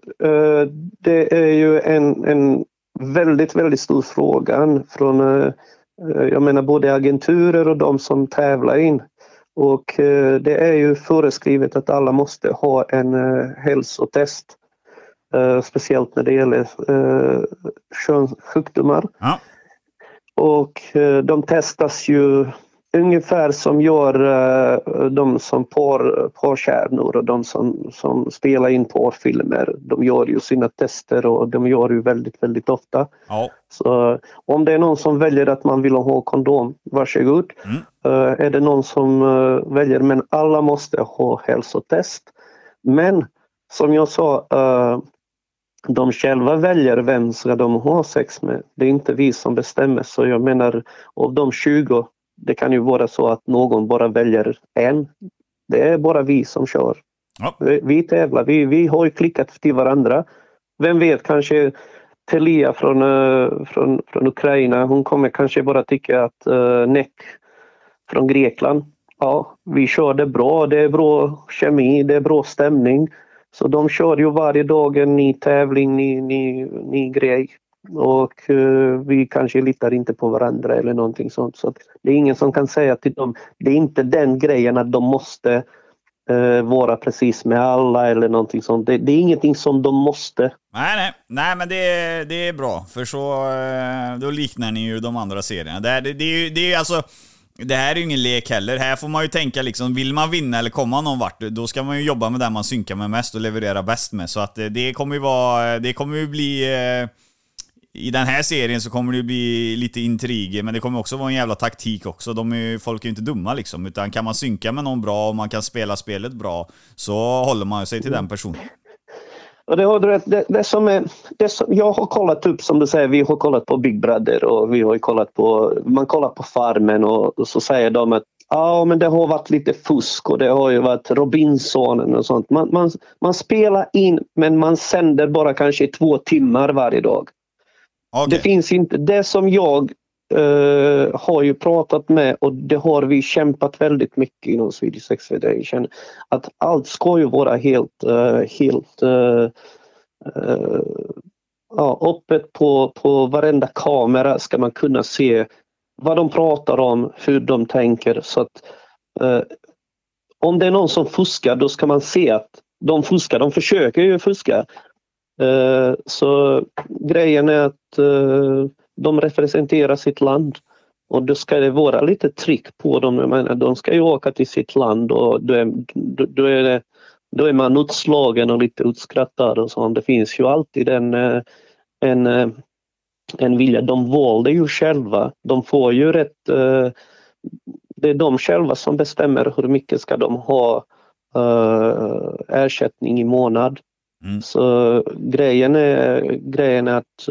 det är ju en, en väldigt, väldigt stor fråga från uh, jag menar både agenturer och de som tävlar in. Och eh, det är ju föreskrivet att alla måste ha en eh, hälsotest. Eh, speciellt när det gäller könssjukdomar. Ja. Och de testas ju ungefär som gör de som par, parkärnor och de som, som spelar in porrfilmer. De gör ju sina tester och de gör ju väldigt, väldigt ofta. Ja. Så om det är någon som väljer att man vill ha kondom, varsågod. Mm. Uh, är det någon som uh, väljer, men alla måste ha hälsotest. Men som jag sa, uh, de själva väljer vem ska de ha sex med. Det är inte vi som bestämmer. Så jag menar, av de 20, det kan ju vara så att någon bara väljer en. Det är bara vi som kör. Ja. Vi, vi tävlar, vi, vi har ju klickat till varandra. Vem vet, kanske Telia från, från, från Ukraina, hon kommer kanske bara tycka att uh, NEC från Grekland, ja, vi körde bra, det är bra kemi, det är bra stämning. Så de kör ju varje dag en ny tävling, ny, ny, ny grej. Och uh, vi kanske litar inte på varandra eller någonting sånt. Så det är ingen som kan säga till dem, det är inte den grejen att de måste uh, vara precis med alla eller någonting sånt. Det, det, är ingenting som de måste. Nej, nej, nej men det, det är bra. För så, eh, då liknar ni ju de andra serierna. Det, det, det, det är alltså det här är ju ingen lek heller. Här får man ju tänka liksom, vill man vinna eller komma någon vart, då ska man ju jobba med den man synkar med mest och leverera bäst med. Så att eh, det kommer ju vara, eh, det kommer ju bli... Eh, I den här serien så kommer det ju bli lite intriger, men det kommer också vara en jävla taktik också. De är, folk är ju inte dumma liksom, utan kan man synka med någon bra och man kan spela spelet bra, så håller man sig till den personen. Och det, har, det, det, som är, det som, jag har kollat upp, som du säger, vi har kollat på Big Brother och vi har kollat på, man kollar på Farmen och, och så säger de att ja, men det har varit lite fusk och det har ju varit Robinsonen och sånt. Man, man, man spelar in men man sänder bara kanske två timmar varje dag. Okay. Det finns inte, det som jag Uh, har ju pratat med och det har vi kämpat väldigt mycket inom Swedish Sex Federation. Att allt ska ju vara helt, uh, helt uh, ja, öppet på, på varenda kamera ska man kunna se vad de pratar om, hur de tänker. Så att om det är någon som fuskar då ska man se att de fuskar, de försöker ju fuska. så grejen är att de representerar sitt land och då ska det vara lite tryck på dem. Jag menar, de ska ju åka till sitt land och då är, då är, det, då är man utslagen och lite utskrattad och sånt. Det finns ju alltid en, eh, en, eh, en vilja. De valde ju själva. De får ju rätt... Eh, det är de själva som bestämmer hur mycket ska de ha ersättning i månad. Mm. Så grejen är, grejen är att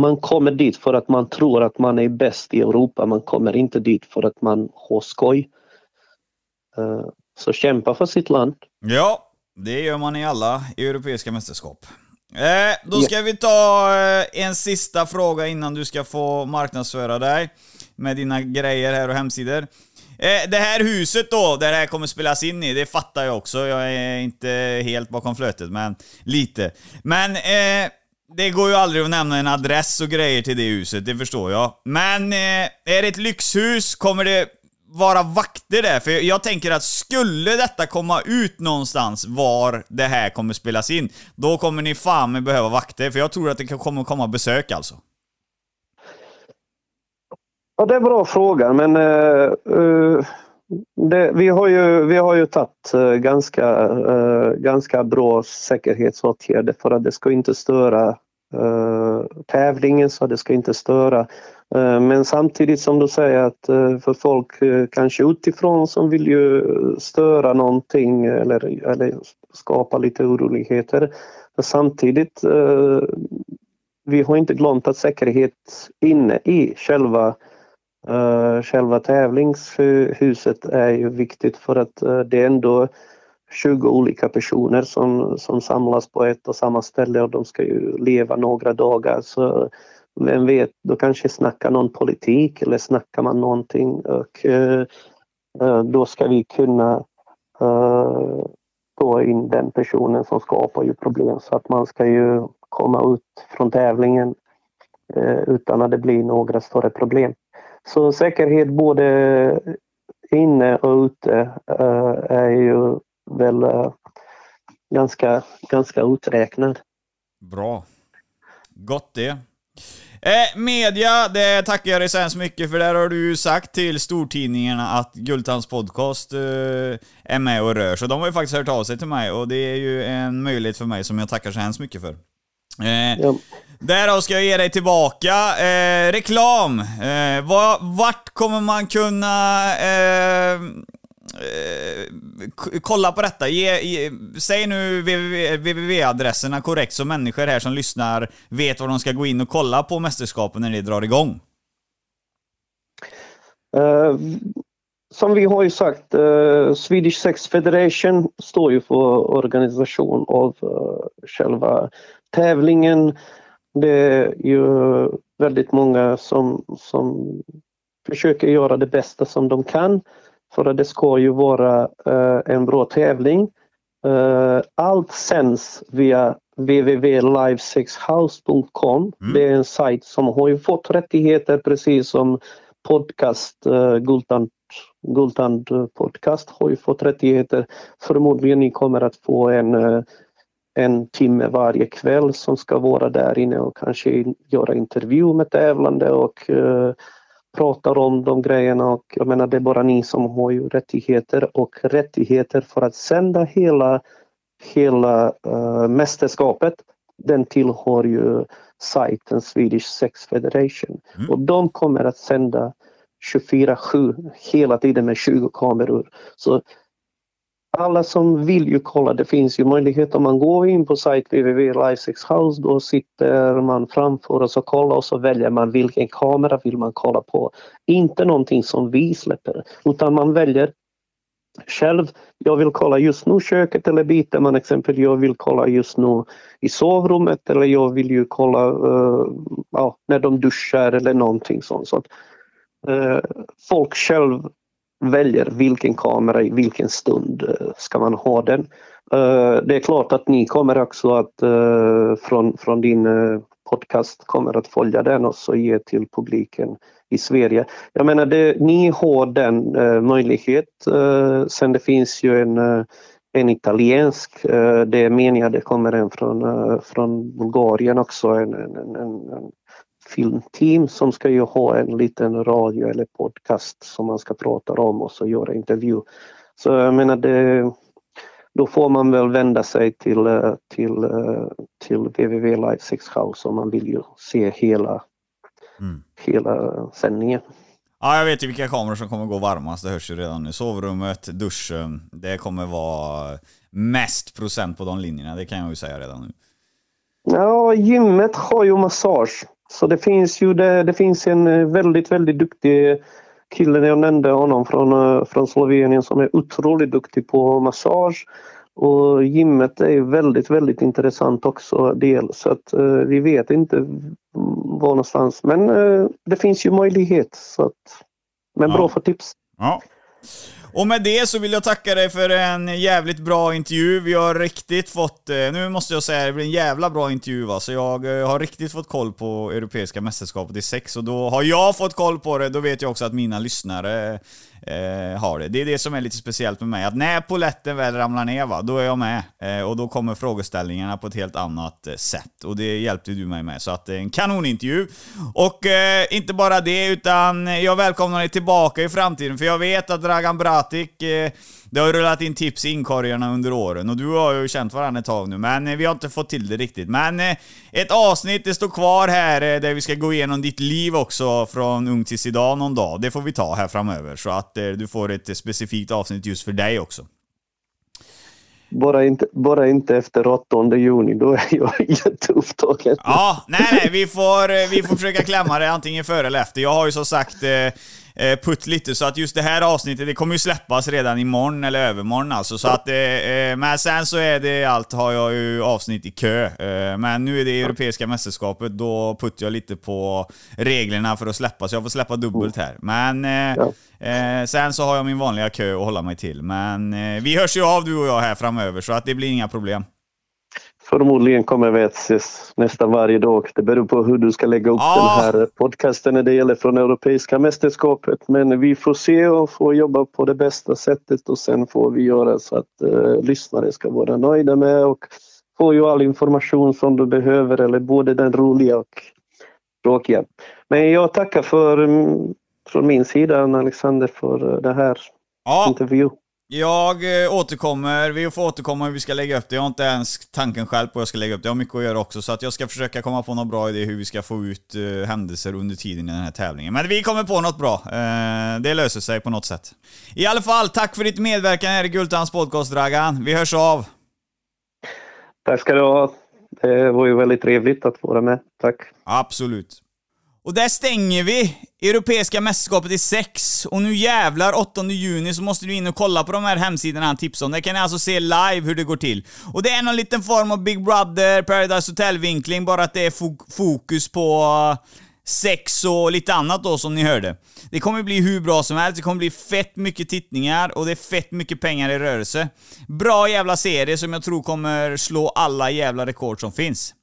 man kommer dit för att man tror att man är bäst i Europa. Man kommer inte dit för att man har skoj. Eh, så kämpa för sitt land. Ja, det gör man i alla europeiska mästerskap. Eh, då ska ja. vi ta eh, en sista fråga innan du ska få marknadsföra dig med dina grejer här och hemsidor. det här huset då, där det här kommer spelas in i, det fattar jag också. Jag är inte helt bakom flötet, men lite. Men det går ju aldrig att nämna en adress och grejer till det huset, det förstår jag. Men eh, är det ett lyxhus, kommer det vara vakter där? För jag tänker att skulle detta komma ut någonstans var det här kommer spelas in, då kommer ni fan behöva vakter, för jag tror att det kommer komma besök alltså. Ja, det är en bra fråga, men uh, uh, det, vi, har ju, vi har ju tagit uh, ganska, eh, ganska bra säkerhetsåtgärder för att det ska inte störa uh, tävlingen så det ska inte störa. Uh, men samtidigt som du säger att för folk kanske utifrån som vill ju störa någonting eller, eller skapa lite oroligheter. Samtidigt, vi har inte glömt att säkerhet inne i själva Eh, själva tävlingshuset är ju viktigt för att eh, det är ändå 20 olika personer som, som samlas på ett och samma ställe och de ska ju leva några dagar. Så vem vet, då kanske snackar någon politik eller snackar man någonting och eh, då ska vi kunna få in den personen som skapar ju problem så att man ska ju komma ut från tävlingen utan att det blir några större problem. Så säkerhet både inne och ute uh, är ju väl uh, ganska, ganska uträknad. Bra. Gott det. Eh, media, det tackar jag dig så hemskt mycket för där har du ju sagt till stortidningarna att Gultans podcast eh, är med och rör. Så de har ju faktiskt hört av sig till mig och det är ju en möjlighet för mig som jag tackar så hemskt mycket för. Eh, ja. Därav ska jag ge dig tillbaka. Eh, reklam. Eh, vart kommer man kunna eh, Eh, kolla på detta. Ge, ge, säg nu www-adresserna korrekt så människor här som lyssnar vet var de ska gå in och kolla på mästerskapen när det drar igång. Uh, som vi har ju sagt, uh, Swedish Sex Federation står ju för organisation av uh, själva tävlingen. Det är ju väldigt många som, som försöker göra det bästa som de kan. För att det ska ju vara uh, en bra tävling. Uh, allt sänds via www.livesexhouse.com. Mm. Det är en sajt som har ju fått rättigheter precis som podcast uh, Gultand, Gultand podcast har ju fått rättigheter. Förmodligen ni kommer att få en, uh, en timme varje kväll som ska vara där inne och kanske göra intervju med tävlande och uh, pratar om de grejerna och jag menar det är bara ni som har ju rättigheter och rättigheter för att sända hela, hela uh, mästerskapet. Den tillhör ju sajten Swedish Sex Federation mm. och de kommer att sända 24-7 hela tiden med 20 kameror. Så alla som vill ju kolla, det finns ju möjlighet om man går in på sajt www.lifesexhouse då sitter man framför oss och kollar och så väljer man vilken kamera vill man kolla på. Inte någonting som vi släpper utan man väljer själv. Jag vill kolla just nu köket eller byter man exempel jag vill kolla just nu i sovrummet eller jag vill ju kolla uh, ja, när de duschar eller någonting sånt. Så att, uh, folk själv väljer vilken kamera i vilken stund eh, ska man ha den. Eh, det är klart att ni kommer också att eh, från, från din podcast kommer att följa den och så ge till publiken i Sverige. Jag menar, det, ni har den möjlighet. Sen det finns ju en, en italiensk, det är meningen det kommer en från, från Bulgarien också, en, en, en, en filmteam som ska ju ha en liten radio eller podcast som man ska prata om och så göra intervju. Så jag menar det, då får man väl vända sig till, eh, till, eh, till www Live Six House om man vill ju se hela, mm. hela sändningen. Ja, jag vet ju vilka kameror som kommer gå varmast, det hörs ju redan nu. Sovrummet, duschen, det kommer vara mest procent på de linjerna, det kan jag ju säga redan nu. Ja, gymmet har ju massage. Så det finns ju det, det finns en eh, väldigt, väldigt duktig kille, jag nämnde honom från, eh, från Slovenien som är otroligt duktig på massage. Och gymmet är väldigt, väldigt intressant också del så att uh, vi vet inte var någonstans. Men uh, det finns ju möjlighet. Så att, men ja. bra för tips. Ja. Och med det så vill jag tacka dig för en jävligt bra intervju. Vi har riktigt fått, eh, nu måste jag säga, det blir en jävla bra intervju va. Så jag eh, har riktigt fått koll på Europeiska mästerskapet i sex och då har jag fått koll på det, då vet jag också att mina lyssnare eh, har det. Det är det som är lite speciellt med mig, att när poletten väl ramlar ner va, då är jag med. Eh, och då kommer frågeställningarna på ett helt annat eh, sätt. Och det hjälpte du mig med, så att det är en kanonintervju. Och eh, inte bara det, utan jag välkomnar dig tillbaka i framtiden, för jag vet att Dragan Bratic eh, det har rullat in tips i inkorgarna under åren och du har ju känt varandra ett tag nu, men eh, vi har inte fått till det riktigt. Men eh, ett avsnitt, det står kvar här eh, där vi ska gå igenom ditt liv också från ung tills idag någon dag. Det får vi ta här framöver, så att du får ett specifikt avsnitt just för dig också. Bara inte, bara inte efter 8 juni, då är jag *laughs* jätteupptagen. Ja, nej, nej, vi får, vi får försöka klämma det antingen före eller efter. Jag har ju som sagt putt lite, så att just det här avsnittet, det kommer ju släppas redan imorgon eller övermorgon alltså. Så att, eh, eh, men sen så är det allt, har jag ju avsnitt i kö. Eh, men nu är det Europeiska mästerskapet, då puttar jag lite på reglerna för att släppa, så jag får släppa dubbelt här. Men eh, eh, sen så har jag min vanliga kö att hålla mig till. Men vi hörs ju av du och jag här framöver, så att det blir inga problem. Förmodligen kommer vi att ses nästan varje dag. Det beror på hur du ska lägga upp Ja. den här podcasten när det gäller från Europeiska mästerskapet. Men vi får se och får jobba på det bästa sättet och sen får vi göra så att eh, lyssnare ska vara nöjda med och få ju all information som du behöver eller både den roliga och tråkiga. Men jag tackar för mm, från min sida Alexander för eh, det här Ja, intervju. Jag eh, återkommer. Vi får återkomma hur vi ska lägga upp det. Jag har inte ens tanken själv på hur jag ska lägga upp det. Jag har mycket att göra också, så att jag ska försöka komma på något bra idé hur vi ska få ut eh, händelser under tiden i den här tävlingen. Men vi kommer på något bra. Eh, det löser sig på något sätt. I alla fall, tack för ditt medverkan här i Gultans podcast, Dragan. Vi hörs av. Tack ska du ha. Det var ju väldigt trevligt att vara med. Tack. Absolut. Och där stänger vi Europeiska mästerskapet i sex. Och nu jävlar 8 juni så måste du in och kolla på de här hemsidorna han tipsade om. Där kan ni alltså se live hur det går till. Och det är någon liten form av Big Brother, Paradise Hotel-vinkling, bara att det är fo- fokus på eh, sex och lite annat då som ni hörde. Det kommer bli hur bra som helst, det kommer bli fett mycket tittningar och det är fett mycket pengar i rörelse. Bra jävla serie som jag tror kommer slå alla jävla rekord som finns.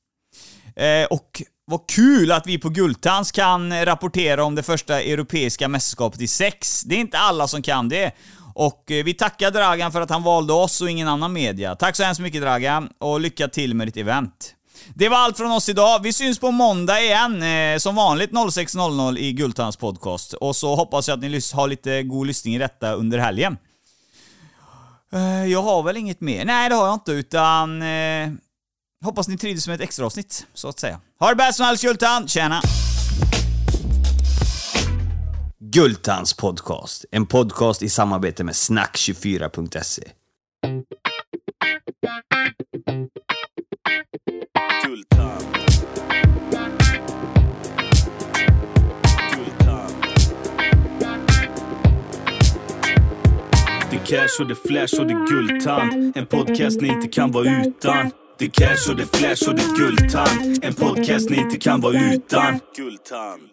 Eh, och vad kul att vi på Gultans kan eh, rapportera om det första europeiska mästerskapet i sex. Det är inte alla som kan det. Och eh, vi tackar Dragan för att han valde oss och ingen annan media. Tack så hemskt mycket Dragan, och lycka till med ditt event. Det var allt från oss idag. Vi syns på måndag igen, eh, som vanligt 06.00 i Gultans podcast. Och så hoppas jag att ni har lite god lyssning i detta under helgen. Eh, jag har väl inget mer? Nej, det har jag inte, utan... Eh, hoppas ni trivdes med ett extra avsnitt, så att säga. Ha det bäst som helst Gultan, tjena! Gultans podcast, en podcast i samarbete med snack24.se. Gultan. Det cash och det flash och det guldtand. En podcast ni inte kan vara utan. Det cash och det flash och det guldtand. En podcast ni inte kan vara utan. Guldtand.